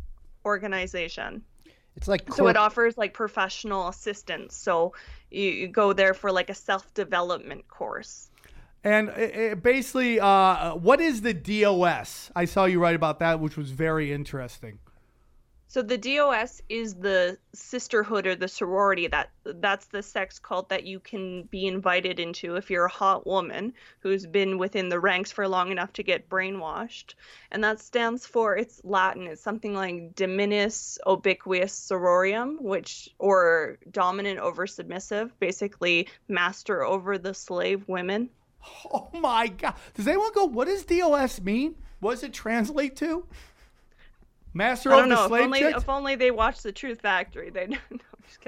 organization. It's like So it offers like professional assistance. So you, you go there for like a self-development course. And it, it basically, uh, what is the DOS? I saw you write about that, which was very interesting. So the DOS is the sisterhood or the sorority that that's the sex cult that you can be invited into if you're a hot woman who's been within the ranks for long enough to get brainwashed. And that stands for it's Latin, it's something like Dominus Obsequious Sororium, which or dominant over submissive, basically master over the slave women. Oh my God. Does anyone go, what does DOS mean? What does it translate to? Master of the know. If slave only, chicks? if only they watched the Truth Factory, they no.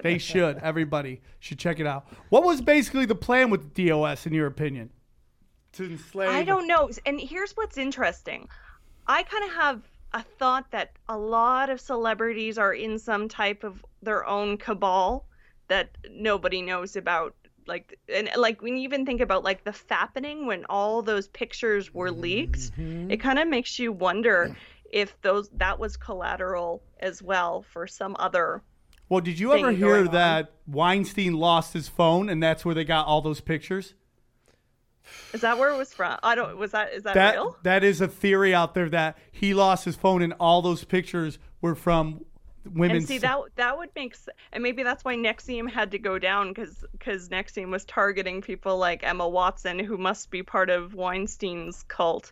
They should. Everybody should check it out. What was basically the plan with DOS, in your opinion? To enslave. I don't know. And here's what's interesting. I kind of have a thought that a lot of celebrities are in some type of their own cabal that nobody knows about. Like and like when you even think about like the fappening when all those pictures were leaked, Mm-hmm. it kind of makes you wonder if those that was collateral as well for some other Well, did you ever hear going on. that Weinstein lost his phone and that's where they got all those pictures? Is that where it was from? I don't was that is that, That real? that is a theory out there that he lost his phone and all those pictures were from women. And see that that would make and maybe that's why NXIVM had to go down because because NXIVM was targeting people like Emma Watson who must be part of Weinstein's cult.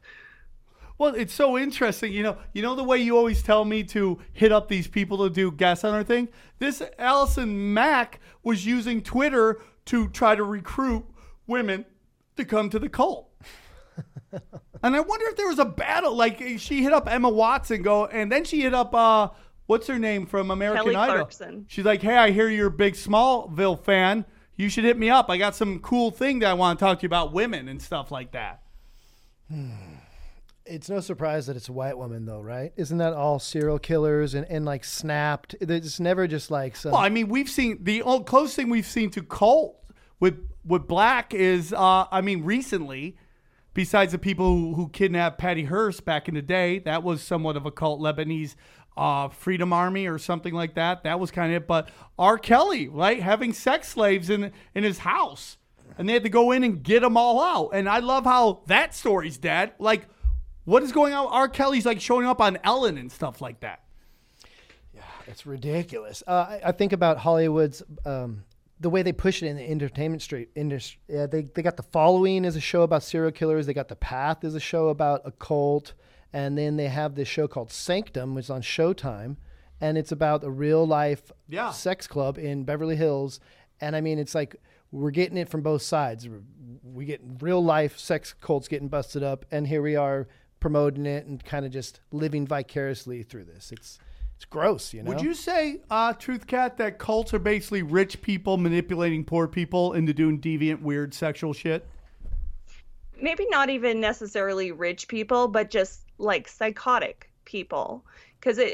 Well, it's so interesting. You know, you know the way you always tell me to hit up these people to do guests on our thing. This Allison Mack was using Twitter to try to recruit women to come to the cult. and I wonder if there was a battle. Like she hit up Emma Watson, go, and then she hit up uh, what's her name from American Kelly Idol. Clarkson. She's like, "Hey, I hear you're a big Smallville fan. You should hit me up. I got some cool thing that I want to talk to you about women and stuff like that." It's no surprise that it's a white woman, though, right? Isn't that all serial killers and, and like snapped? It's never just like some. Well, I mean, we've seen the old closest thing we've seen to cult with with black is, uh, I mean, recently, besides the people who, who kidnapped Patty Hearst back in the day, that was somewhat of a cult Lebanese uh, Freedom Army or something like that. That was kind of it. But R. Kelly, right, having sex slaves in in his house, and they had to go in and get them all out. And I love how that story's dead. Like, what is going on? R. Kelly's like showing up on Ellen and stuff like that. Yeah, it's ridiculous. Uh, I, I think about Hollywood's um, the way they push it in the entertainment street industry. Yeah, they they got the following as a show about serial killers. They got the Path as a show about a cult, and then they have this show called Sanctum, which is on Showtime, and it's about a real life Yeah. sex club in Beverly Hills. And I mean, it's like we're getting it from both sides. We get real life sex cults getting busted up, and here we are promoting it and kind of just living vicariously through this. It's it's gross, you know. Would you say, uh, Truth Cat, that cults are basically rich people manipulating poor people into doing deviant, weird sexual shit? maybe not even necessarily rich people, but just like psychotic people. Because it,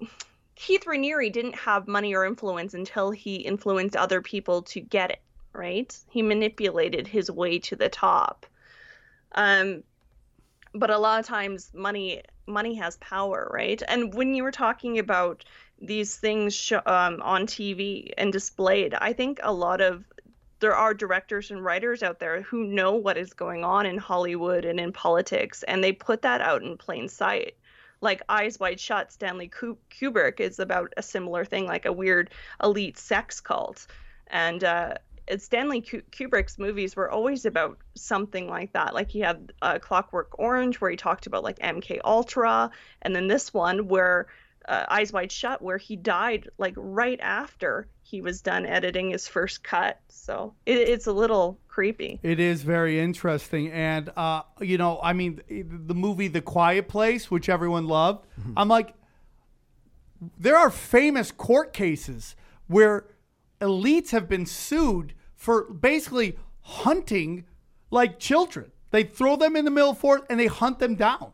it, Keith Raniere didn't have money or influence until he influenced other people to get it. Right? He manipulated his way to the top. Um, but a lot of times, money money has power, right? And when you were talking about these things sh- um, on TV and displayed, I think a lot of there are directors and writers out there who know what is going on in Hollywood and in politics, and they put that out in plain sight. Like Eyes Wide Shut, Stanley Kubrick is about a similar thing, like a weird elite sex cult. And uh, Stanley Kubrick's movies were always about something like that. Like he had uh, Clockwork Orange, where he talked about like MK Ultra, and then this one where uh, Eyes Wide Shut, where he died like right after he was done editing his first cut. So it, it's a little creepy. It is very interesting. And, uh, you know, I mean, the movie The Quiet Place, which everyone loved, I'm like, there are famous court cases where elites have been sued for basically hunting like children. They throw them in the middle of the forest and they hunt them down.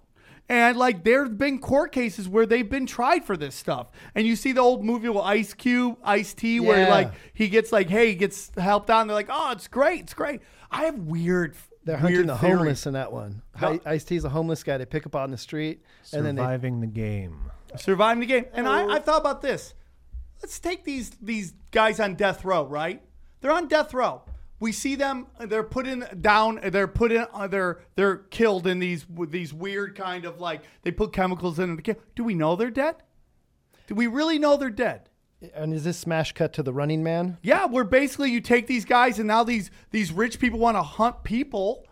And like there have been court cases where they've been tried for this stuff. And you see the old movie with Ice Cube, Ice T, where like he gets like, hey, he gets helped out. And they're like, oh, it's great, it's great. I have weird. They're hunting weird the theories. homeless in that one. No. Ice T's a homeless guy they pick up on the street, and then they Surviving the game. surviving the game. And I, I thought about this. Let's take these these guys on death row, right? They're on death row. We see them. They're put in down. They're put in. Uh, they're they're killed in these with these weird kind of like they put chemicals in kill. Do we know they're dead? Do we really know they're dead? and is this smash cut to the Running Man? Yeah, where basically you take these guys and now these these rich people want to hunt people.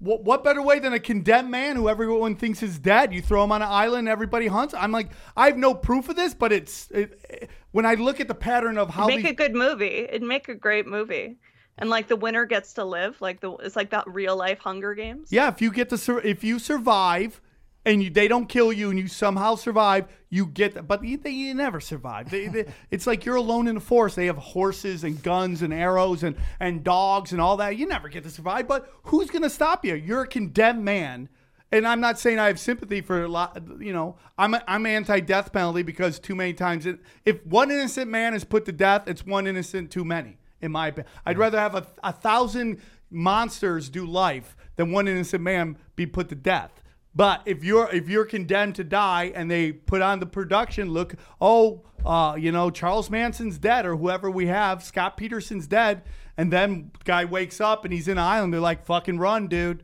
What, what better way than a condemned man who everyone thinks is dead? You throw him on an island, everybody hunts. I'm like, I have no proof of this, but it's it, it- when I look at the pattern of how make these, a good movie. It'd make a great movie. And like the winner gets to live, like the it's like that real life Hunger Games. yeah, if you get to sur- if you survive and you, they don't kill you and you somehow survive, you get. The, but you, they, you never survive. They, they, it's like you're alone in the forest. They have horses and guns and arrows and and dogs and all that. You never get to survive. But who's gonna stop you? You're a condemned man. And I'm not saying I have sympathy for a lot. You know, I'm I'm anti-death penalty because too many times, it, if one innocent man is put to death, it's one innocent too many. In my opinion, I'd rather have a, a thousand monsters do life than one innocent man be put to death. But if you're if you're condemned to die and they put on the production, look, oh, uh, you know, Charles Manson's dead or whoever we have, Scott Peterson's dead, and then guy wakes up and he's in an island. They're like, fucking run, dude.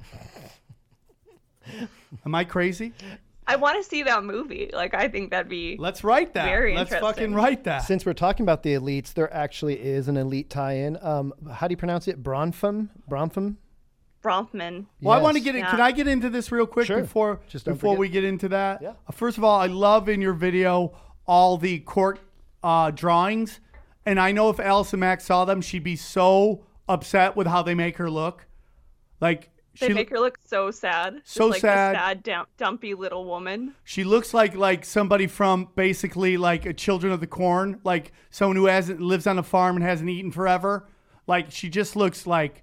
Am I crazy? I want to see that movie. Like I think that'd be Let's write that. Very Let's fucking write that. Since we're talking about the elites, there actually is an elite tie-in. Um, how do you pronounce it? Bronfum? Bronfum? Bronfman. Well, I want to get in. Yeah. Can I get into this real quick Sure. before Just before forget- we get into that? Yeah. Uh, First of all, I love in your video all the court uh, drawings, and I know if Allison Mack saw them, she'd be so upset with how they make her look. Like They she make her look so sad. So like sad. A sad, dump, dumpy little woman. she looks like like somebody from basically like a Children of the Corn, like someone who hasn't lives on a farm and hasn't eaten forever. Like she just looks like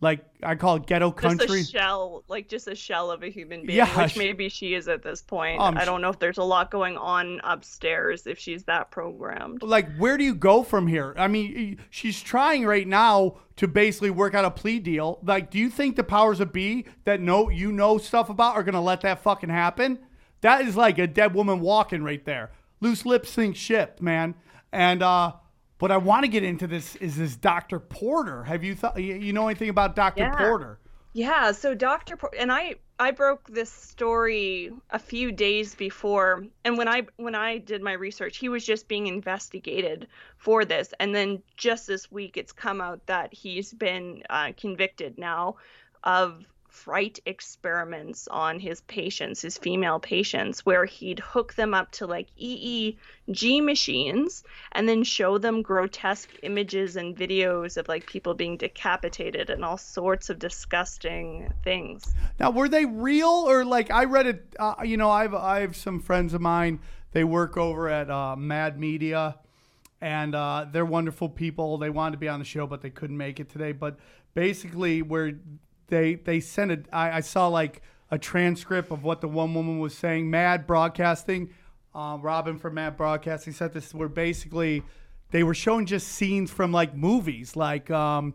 like I call it ghetto country. Just a shell, like just a shell of a human being, Yeah, which she- maybe she is at this point. Um, I don't know if there's a lot going on upstairs if she's that programmed. like where do you go from here i mean she's trying right now to basically work out a plea deal like do you think the powers of be that know you know stuff about are going to let that fucking happen that is like a dead woman walking right there loose lips sink ship man and uh what i want to get into this is this dr porter have you thought you know anything about dr Yeah. porter Yeah, so Dr. Por- and I I broke this story a few days before and when I when I did my research, he was just being investigated for this and then just this week it's come out that he's been uh, convicted now of fright experiments on his patients, his female patients, where he'd hook them up to like EEG machines and then show them grotesque images and videos of like people being decapitated and all sorts of disgusting things. Now, were they real or like I read it? Uh, you know, I've I have some friends of mine. They work over at uh, Mad Media, and uh, they're wonderful people. They wanted to be on the show, but they couldn't make it today. But basically, where they they sent it, I, saw like a transcript of what the one woman was saying. Mad Broadcasting, uh, Robin from Mad Broadcasting said this. Where basically they were showing just scenes from like movies, like. Um,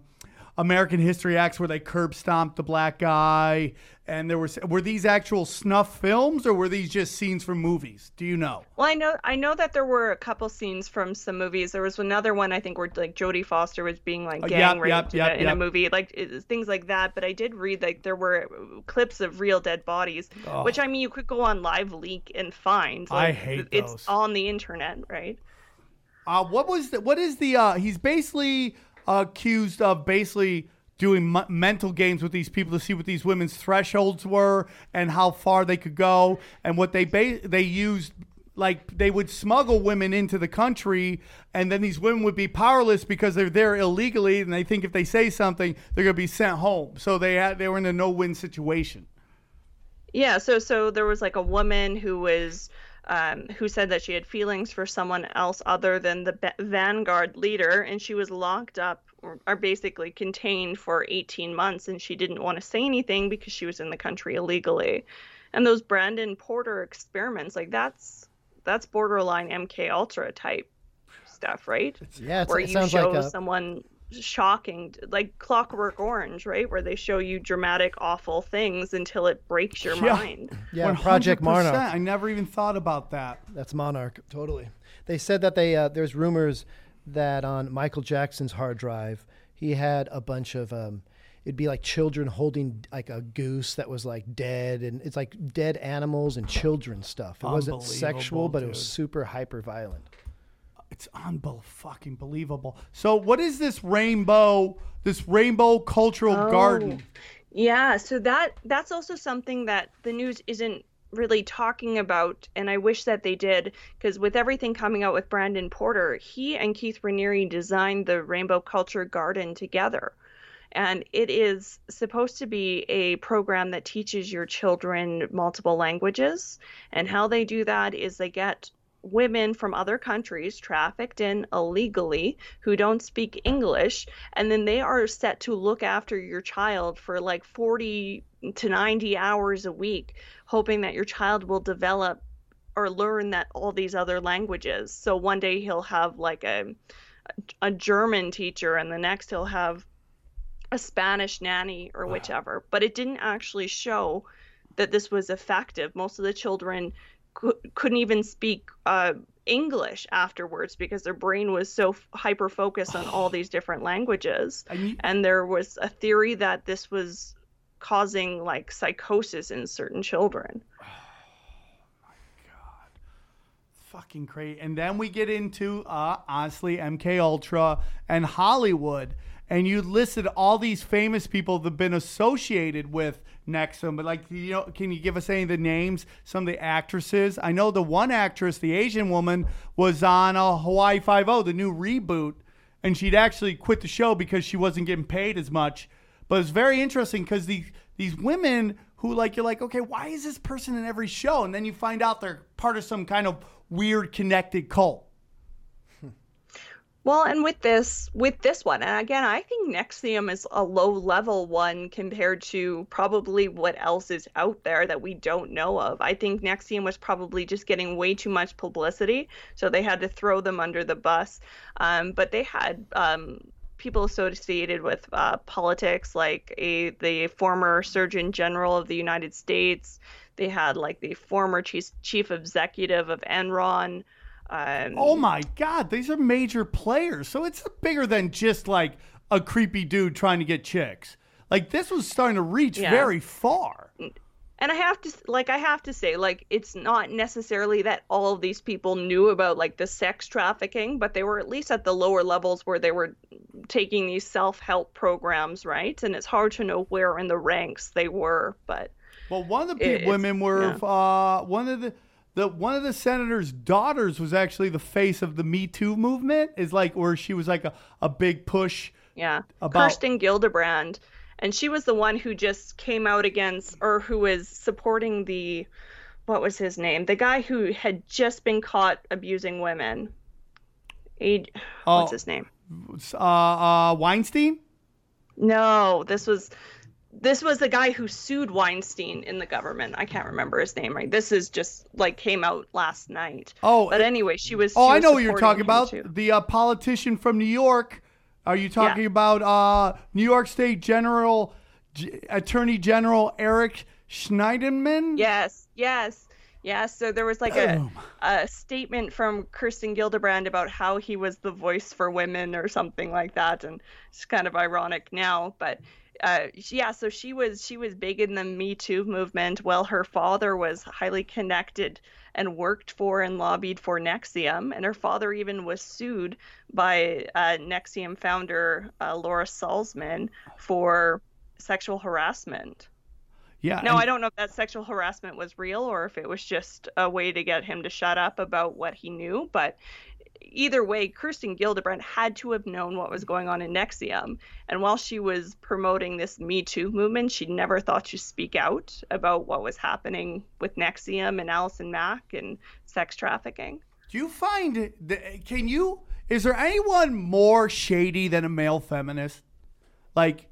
American History X where they curb stomped the black guy, and there was were these actual snuff films or were these just scenes from movies? Do you know? Well, I know I know that there were a couple scenes from some movies. There was another one I think where like Jodie Foster was being like gang yep, raped yep, in, a, yep, in a movie, like it, things like that. But I did read like there were clips of real dead bodies, which I mean you could go on Live Leak and find. I Like, hate it's those. on the internet, right? Uh, what was the, what is the uh, he's basically accused of basically doing m- mental games with these people to see what these women's thresholds were and how far they could go. And what they ba- they used like they would smuggle women into the country and then these women would be powerless because they're there illegally and they think if they say something they're going to be sent home. So they had they were in a no-win situation. Yeah, so so there was like a woman who was um, who said that she had feelings for someone else other than the vanguard leader, and she was locked up or, or basically contained for 18 months, and she didn't want to say anything because she was in the country illegally. And those Brandon Porter experiments, like that's that's borderline MK Ultra type stuff, right? Yeah, it's, Where it you sounds show like a, someone shocking like clockwork orange right where they show you dramatic awful things until it breaks your Yeah. mind yeah, Project 100%. Monarch. i never even thought about that That's Monarch, totally. They said that they uh, there's rumors that on Michael Jackson's hard drive he had a bunch of um, it'd be like children holding like a goose that was like dead, and it's like dead animals and children stuff. It wasn't sexual, but it was super hyper violent. It's unbelievable fucking believable so what is this rainbow this rainbow cultural oh. garden Yeah, so that that's also something that the news isn't really talking about and I wish that they did because with everything coming out with Brandon Porter, he and Keith Raniere designed the Rainbow Culture Garden together. And it is supposed to be a program that teaches your children multiple languages. And how they do that is they get women from other countries trafficked in illegally who don't speak English, and then they are set to look after your child for like 40 to 90 hours a week, hoping that your child will develop or learn that all these other languages. So one day he'll have like a a German teacher, and the next he'll have a Spanish nanny or whichever. But it didn't actually show that this was effective. Most of the children cou- couldn't even speak uh, English afterwards because their brain was so hyper focused on all these different languages. And you- And there was a theory that this was causing like psychosis in certain children. Oh my god, Fucking crazy. And then we get into uh, honestly MK Ultra and Hollywood. And you listed all these famous people that have been associated with NXIVM. But like, you know, can you give us any of the names? Some of the actresses. I know the one actress, the Asian woman, was on a Hawaii Five O, the new reboot, and she'd actually quit the show because she wasn't getting paid as much. But it's very interesting because these these women who like you're like, okay, why is this person in every show? And then you find out they're part of some kind of weird connected cult. Well, and with this with this one, and again, I think NXIVM is a low level one compared to probably what else is out there that we don't know of. I think NXIVM was probably just getting way too much publicity, so they had to throw them under the bus. Um, but they had um, people associated with uh, politics, like a the former Surgeon General of the United States. They had like the former chief chief executive of Enron. Um, Oh my God, these are major players. So it's bigger than just like a creepy dude trying to get chicks. Like this was starting to reach Yeah. very far. and I have to like I have to say like it's not necessarily that all of these people knew about like the sex trafficking, but they were at least at the lower levels where they were taking these self-help programs, right? And it's hard to know where in the ranks they were, but Well, one of the It- women were yeah. uh, one of the the one of the senator's daughters was actually the face of the Me Too movement. Is like where she was like a, a big push. yeah. About- Kirsten Gillibrand and she was the one who just came out against or who was supporting the what was his name? The guy who had just been caught abusing women. A, Oh. what's his name? Uh, uh, Weinstein. No, this was this was the guy who sued Weinstein in the government. I can't remember his name. Right. This is just like came out last night. Oh, But anyway, she was. Oh, she I know what you're talking about. too. The uh, politician from New York. Are you talking Yeah. about uh, New York State General G- Attorney General Eric Schneiderman? Yes, yes, yes. So there was like a, a statement from Kirsten Gillibrand about how he was the voice for women or something like that, and it's kind of ironic now, but. Uh, yeah, so she was she was big in the Me Too movement. Well, her father was highly connected and worked for and lobbied for NXIVM, and her father even was sued by uh, NXIVM founder uh, Laura Salzman for sexual harassment. Yeah. No, and- I don't know if that sexual harassment was real or if it was just a way to get him to shut up about what he knew. But either way, Kirsten Gillibrand had to have known what was going on in NXIVM. And while she was promoting this Me Too movement, she never thought to speak out about what was happening with NXIVM and Allison Mack and sex trafficking. Do you find that, can you is there anyone more shady than a male feminist? Like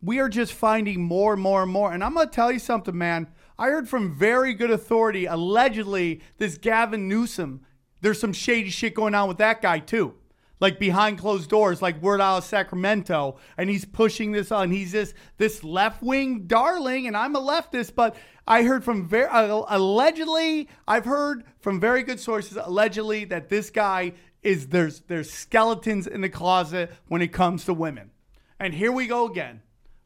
we are just finding more and more and more. And I'm going to tell you something, man. I heard from very good authority allegedly this Gavin Newsom, there's some shady shit going on with that guy too. Like behind closed doors, like word out of Sacramento, and he's pushing this on. He's this this left wing darling, and I'm a leftist, but I heard from very uh, allegedly, I've heard from very good sources allegedly that this guy is there's there's skeletons in the closet when it comes to women. And here we go again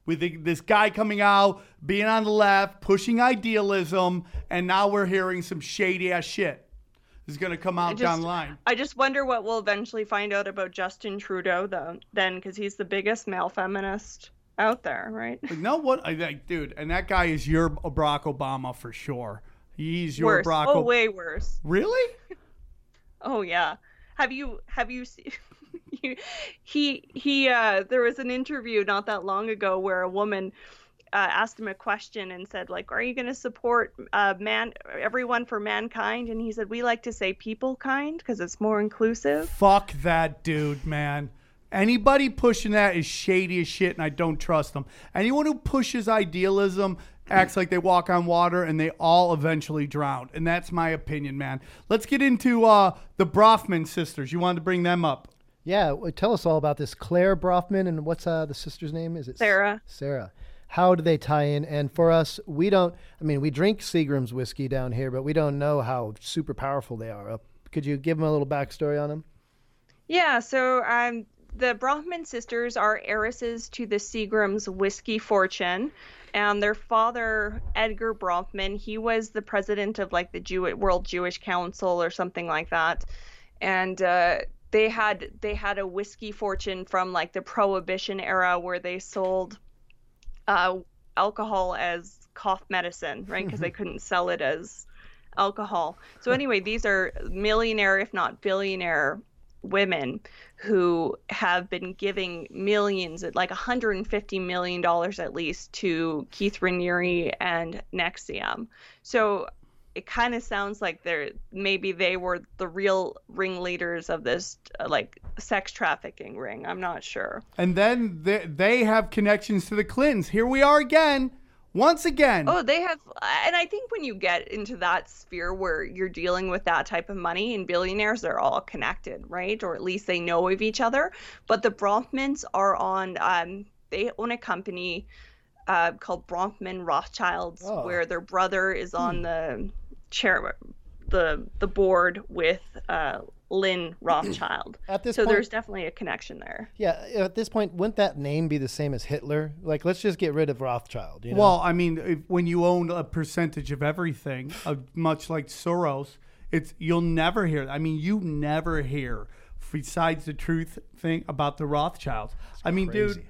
with this guy coming out, being on the left, pushing idealism, and now we're hearing some shady ass shit is going to come out just- down line. I just wonder what we'll eventually find out about Justin Trudeau, though, then, because he's the biggest male feminist out there, right? Like, no, what, I like, dude, and that guy is your Barack Obama for sure. He's your worse. Barack. oh, Ob- way worse. Really? Oh yeah. Have you have you seen? he he uh there was an interview not that long ago where a woman uh, asked him a question and said like are you going to support uh man everyone for mankind and he said we like to say people kind because it's more inclusive Fuck that dude, man. Anybody pushing that is shady as shit, and I don't trust them. Anyone who pushes idealism acts like they walk on water, and they all eventually drown. And that's my opinion, man. Let's get into uh, the Bronfman sisters. You wanted to bring them up. Yeah, tell us all about this Claire Bronfman and what's uh, the sister's name? Is it Sarah. Sarah. How do they tie in? And for us, we don't. I mean, we drink Seagram's whiskey down here, but we don't know how super powerful they are. Uh, could you give them a little backstory on them? Yeah, so um, the Bronfman sisters are heiresses to the Seagram's whiskey fortune, and their father, Edgar Bronfman, he was the president of like the Jew- World Jewish Council or something like that, and uh, they had they had a whiskey fortune from like the prohibition era where they sold uh, alcohol as cough medicine right? Because they couldn't sell it as alcohol. So anyway these are millionaire if not billionaire women who have been giving millions like 150 million dollars at least to Keith Raniere and NXIVM. So it kind of sounds like they're maybe they were the real ringleaders of this uh, like sex trafficking ring. I'm not sure. And then they, they have connections to the Clintons. Here we are again, once again. Oh, they have, and I think when you get into that sphere where you're dealing with that type of money and billionaires, they're all connected, right? Or at least they know of each other. But the Bronfmans are on. Um, they own a company uh, called Bronfman Rothschilds, Oh. where their brother is on the chair, the the board with uh, Lynn Rothschild. At this so point- there's definitely a connection there. Yeah, at this point, wouldn't that name be the same as Hitler? Like, let's just get rid of Rothschild. You know? Well, I mean, if, when you own a percentage of everything, uh, much like Soros, it's you'll never hear. I mean, you never hear besides the truth thing about the Rothschilds. I mean, dude.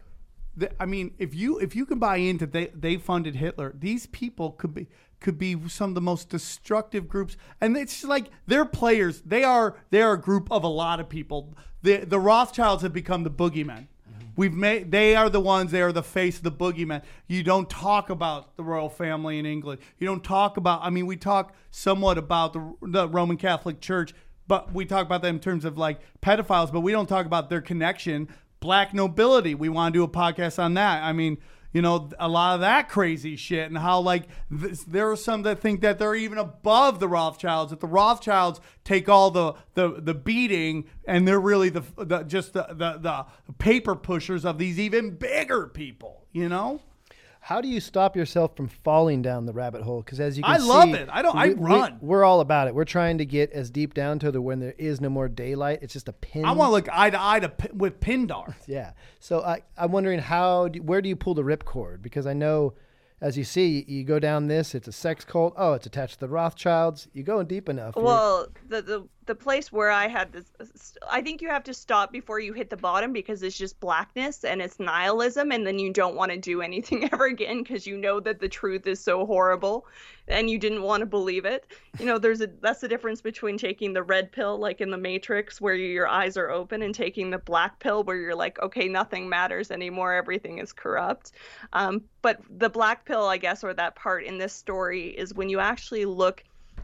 The, I mean, if you if you can buy into they they funded Hitler, these people could be could be some of the most destructive groups, and it's just like they're players. They are they are a group of a lot of people. The the Rothschilds have become the boogeymen. Mm-hmm. We've made they are the ones. They are the face of the boogeyman. You don't talk about the royal family in England. You don't talk about. I mean, we talk somewhat about the the Roman Catholic Church, but we talk about them in terms of like pedophiles. But we don't talk about their connection. Black nobility. We want to do a podcast on that. I mean, you know, a lot of that crazy shit and how like th- there are some that think that they're even above the Rothschilds. That the Rothschilds take all the the, the beating and they're really the, the just the, the the paper pushers of these even bigger people. You know. How do you stop yourself from falling down the rabbit hole? Because as you can I love see, it. I don't- I we- run. We, are all about it. We're trying to get as deep down to the when there is no more daylight. It's just a pin. I want to look eye to eye to P- with Pindar. Yeah. So I, I'm wondering how, do, where do you pull the ripcord? Because I know, as you see, you go down this, it's a sex cult. Oh, it's attached to the Rothschilds. You go deep enough. Well, the, the the place where I had this, I think you have to stop before you hit the bottom because it's just blackness and it's nihilism, and then you don't want to do anything ever again because you know that the truth is so horrible, and you didn't want to believe it. You know, there's a that's the difference between taking the red pill, like in the Matrix, where your eyes are open, and taking the black pill, where you're like, okay, nothing matters anymore, everything is corrupt. Um, but the black pill, I guess, or that part in this story is when you actually look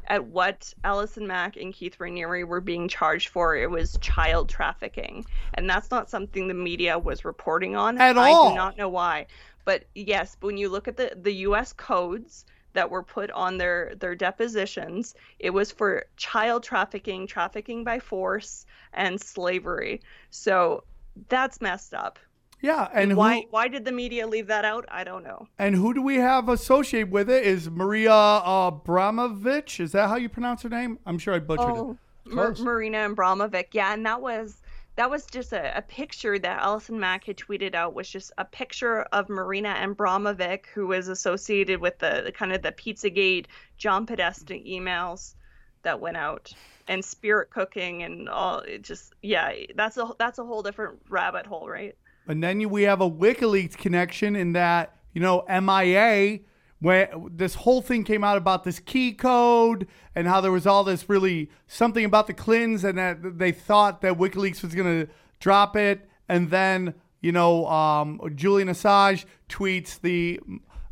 at what Allison Mack and Keith Raniere were being charged for. It was child trafficking, and that's not something the media was reporting on At I all. do not know why, but yes, when you look at the the U.S. codes that were put on their their depositions, it was for child trafficking, trafficking by force, and slavery. So that's messed up. Yeah, and who, Why why did the media leave that out? I don't know. and who do we have associated with it? Is Maria uh, Abramovich? Is that how you pronounce her name? I'm sure I butchered it. Oh, Mar- Close. Marina Abramovic. Yeah, and that was that was just a, a picture that Allison Mack had tweeted out was just a picture of Marina Abramovic, who was associated with the, the kind of the Pizzagate John Podesta emails that went out and spirit cooking and all it just yeah that's a that's a whole different rabbit hole right And then we have a WikiLeaks connection in that, you know, MIA, where this whole thing came out about this key code and how there was all this really something about the Clintons and that they thought that WikiLeaks was going to drop it. And then, you know, um, Julian Assange tweets the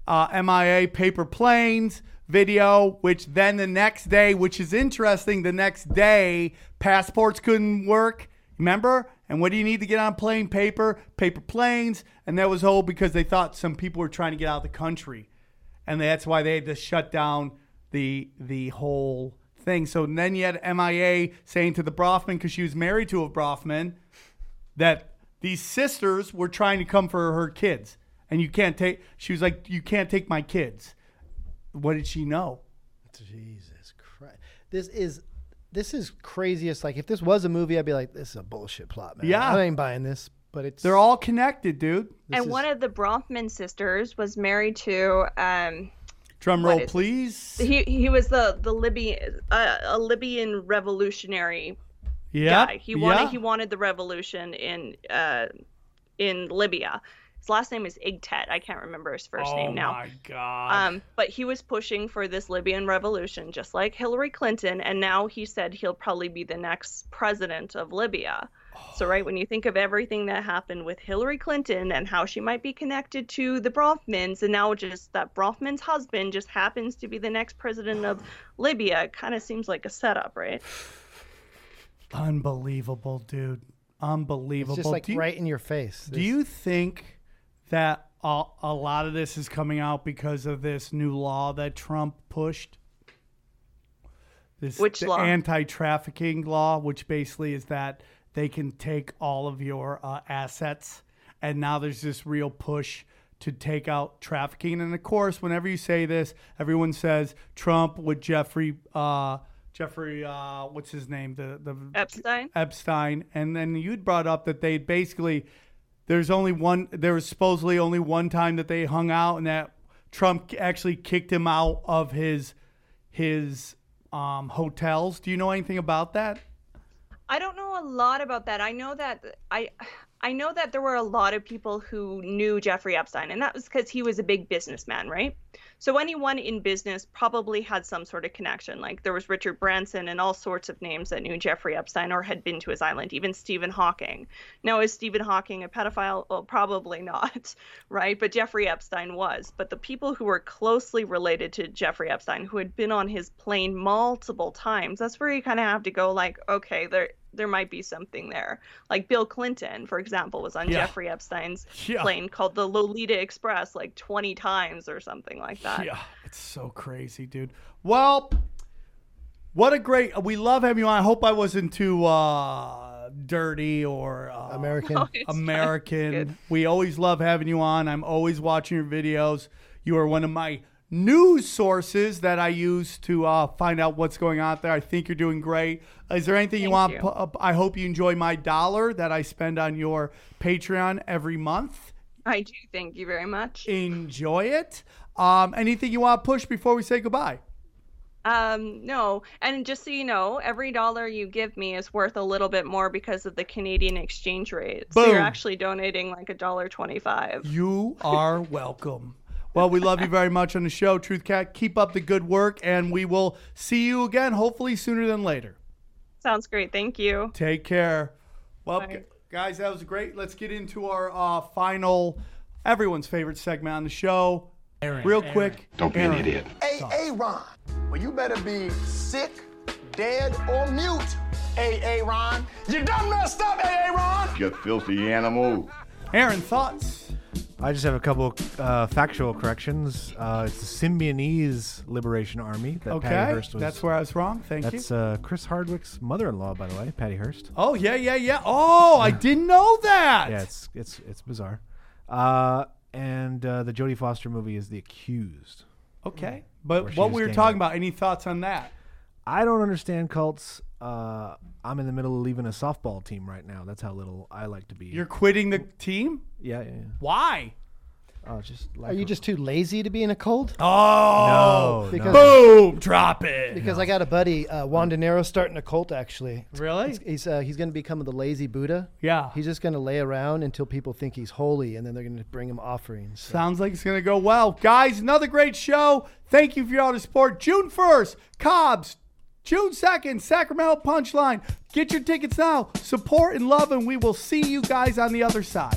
uh, MIA paper planes video, which then the next day, which is interesting, the next day, passports couldn't work. Remember? And what do you need to get on plane? Paper, paper planes. And that was all because they thought some people were trying to get out of the country. And that's why they had to shut down the the whole thing. So then you had MIA saying to the Bronfman, because she was married to a Bronfman, that these sisters were trying to come for her kids. And you can't take, she was like, you can't take my kids. What did she know? Jesus Christ. This is this is craziest. Like if this was a movie, I'd be like, this is a bullshit plot, man. Yeah. I ain't buying this. But it's They're all connected, dude. this and is- one of the Bronfman sisters was married to um Drum roll, is- please. he he was the the Libyan uh, a Libyan revolutionary Yeah, guy. He wanted yeah. he wanted the revolution in uh, in Libya. His last name is Igtet. I can't remember his first oh name now. Oh my god. Um, but he was pushing for this Libyan revolution, just like Hillary Clinton, and now he said he'll probably be the next president of Libya. So, right when you think of everything that happened with Hillary Clinton and how she might be connected to the Bronfmans, and now just that Bronfman's husband just happens to be the next president of Libya, it kind of seems like a setup, right? Unbelievable, dude. Unbelievable. It's just like you, right in your face. Do you think that a, a lot of this is coming out because of this new law that Trump pushed? This Which law? anti-trafficking law, which basically is that they can take all of your uh, assets, and now there's this real push to take out trafficking. And of course, whenever you say this, everyone says Trump with Jeffrey, uh, Jeffrey, uh, what's his name, the the Epstein? Epstein, and then you'd brought up that they basically there's only one there was supposedly only one time that they hung out and that Trump actually kicked him out of his his um, hotels. Do you know anything about that? I don't know a lot about that. I know that I I know that there were a lot of people who knew Jeffrey Epstein, and that was because he was a big businessman, right? So anyone in business probably had some sort of connection. Like there was Richard Branson and all sorts of names that knew Jeffrey Epstein or had been to his island, even Stephen Hawking. Now, is Stephen Hawking a pedophile? Well, probably not, right? But Jeffrey Epstein was. But the people who were closely related to Jeffrey Epstein, who had been on his plane multiple times, that's where you kind of have to go, like, okay, there there might be something there. Like Bill Clinton, for example, was on Yeah. Jeffrey Epstein's Yeah. plane called the Lolita Express like 20 times or something like that. Yeah, it's so crazy, dude. Well, what a great. We love having you on. I hope I wasn't too uh, dirty or uh, American. Oh, American. We always love having you on. I'm always watching your videos. You are one of my news sources that I use to uh, find out what's going on there. I think you're doing great. Is there anything you want? you. uh, I hope you enjoy my dollar that I spend on your Patreon every month. I do. Thank you very much. Enjoy it. Um, anything you want to push before we say goodbye? Um, no, and just so you know, every dollar you give me is worth a little bit more because of the Canadian exchange rate. So you're actually donating like a dollar twenty-five. You are welcome. Well, we love you very much on the show, Truth Cat. Keep up the good work, and we will see you again, hopefully sooner than later. Sounds great. Thank you. Take care. Well, Bye. guys, that was great. Let's get into our uh, final, everyone's favorite segment on the show. Real quick. Don't be an idiot. Hey, Aaron, well, you better be sick, dead, or mute. Hey, Aaron, you done messed up, hey, Aaron. You filthy animal. Aaron, thoughts? I just have a couple uh, factual corrections. Uh, it's the Symbionese Liberation Army that Patty Hearst was. that's where I was wrong. Thank That's you. uh, Chris Hardwick's mother-in-law, by the way, Patty Hearst. oh yeah, yeah, yeah. Oh, I didn't know that. Yeah, it's it's it's bizarre. Uh, and uh, the Jodie Foster movie is The Accused. okay. But what we were talking about? Any thoughts on that? I don't understand cults. Uh, I'm in the middle of leaving a softball team right now. That's how little I like to be. You're quitting the team? Yeah, yeah, yeah. Why? Oh, just Are you just too lazy to be in a cult? Oh, no, because- no. boom! Drop it. Because I got a buddy, uh, Juan De Niro, starting a cult. Actually, Really? he's uh, he's going to become the lazy Buddha. Yeah. He's just going to lay around until people think he's holy, and then they're going to bring him offerings. Sounds like it's going to go well. Guys, another great show. Thank you for all the support. June 1st, Cobbs. June 2nd, Sacramento Punchline. Get your tickets now. Support and love, and we will see you guys on the other side.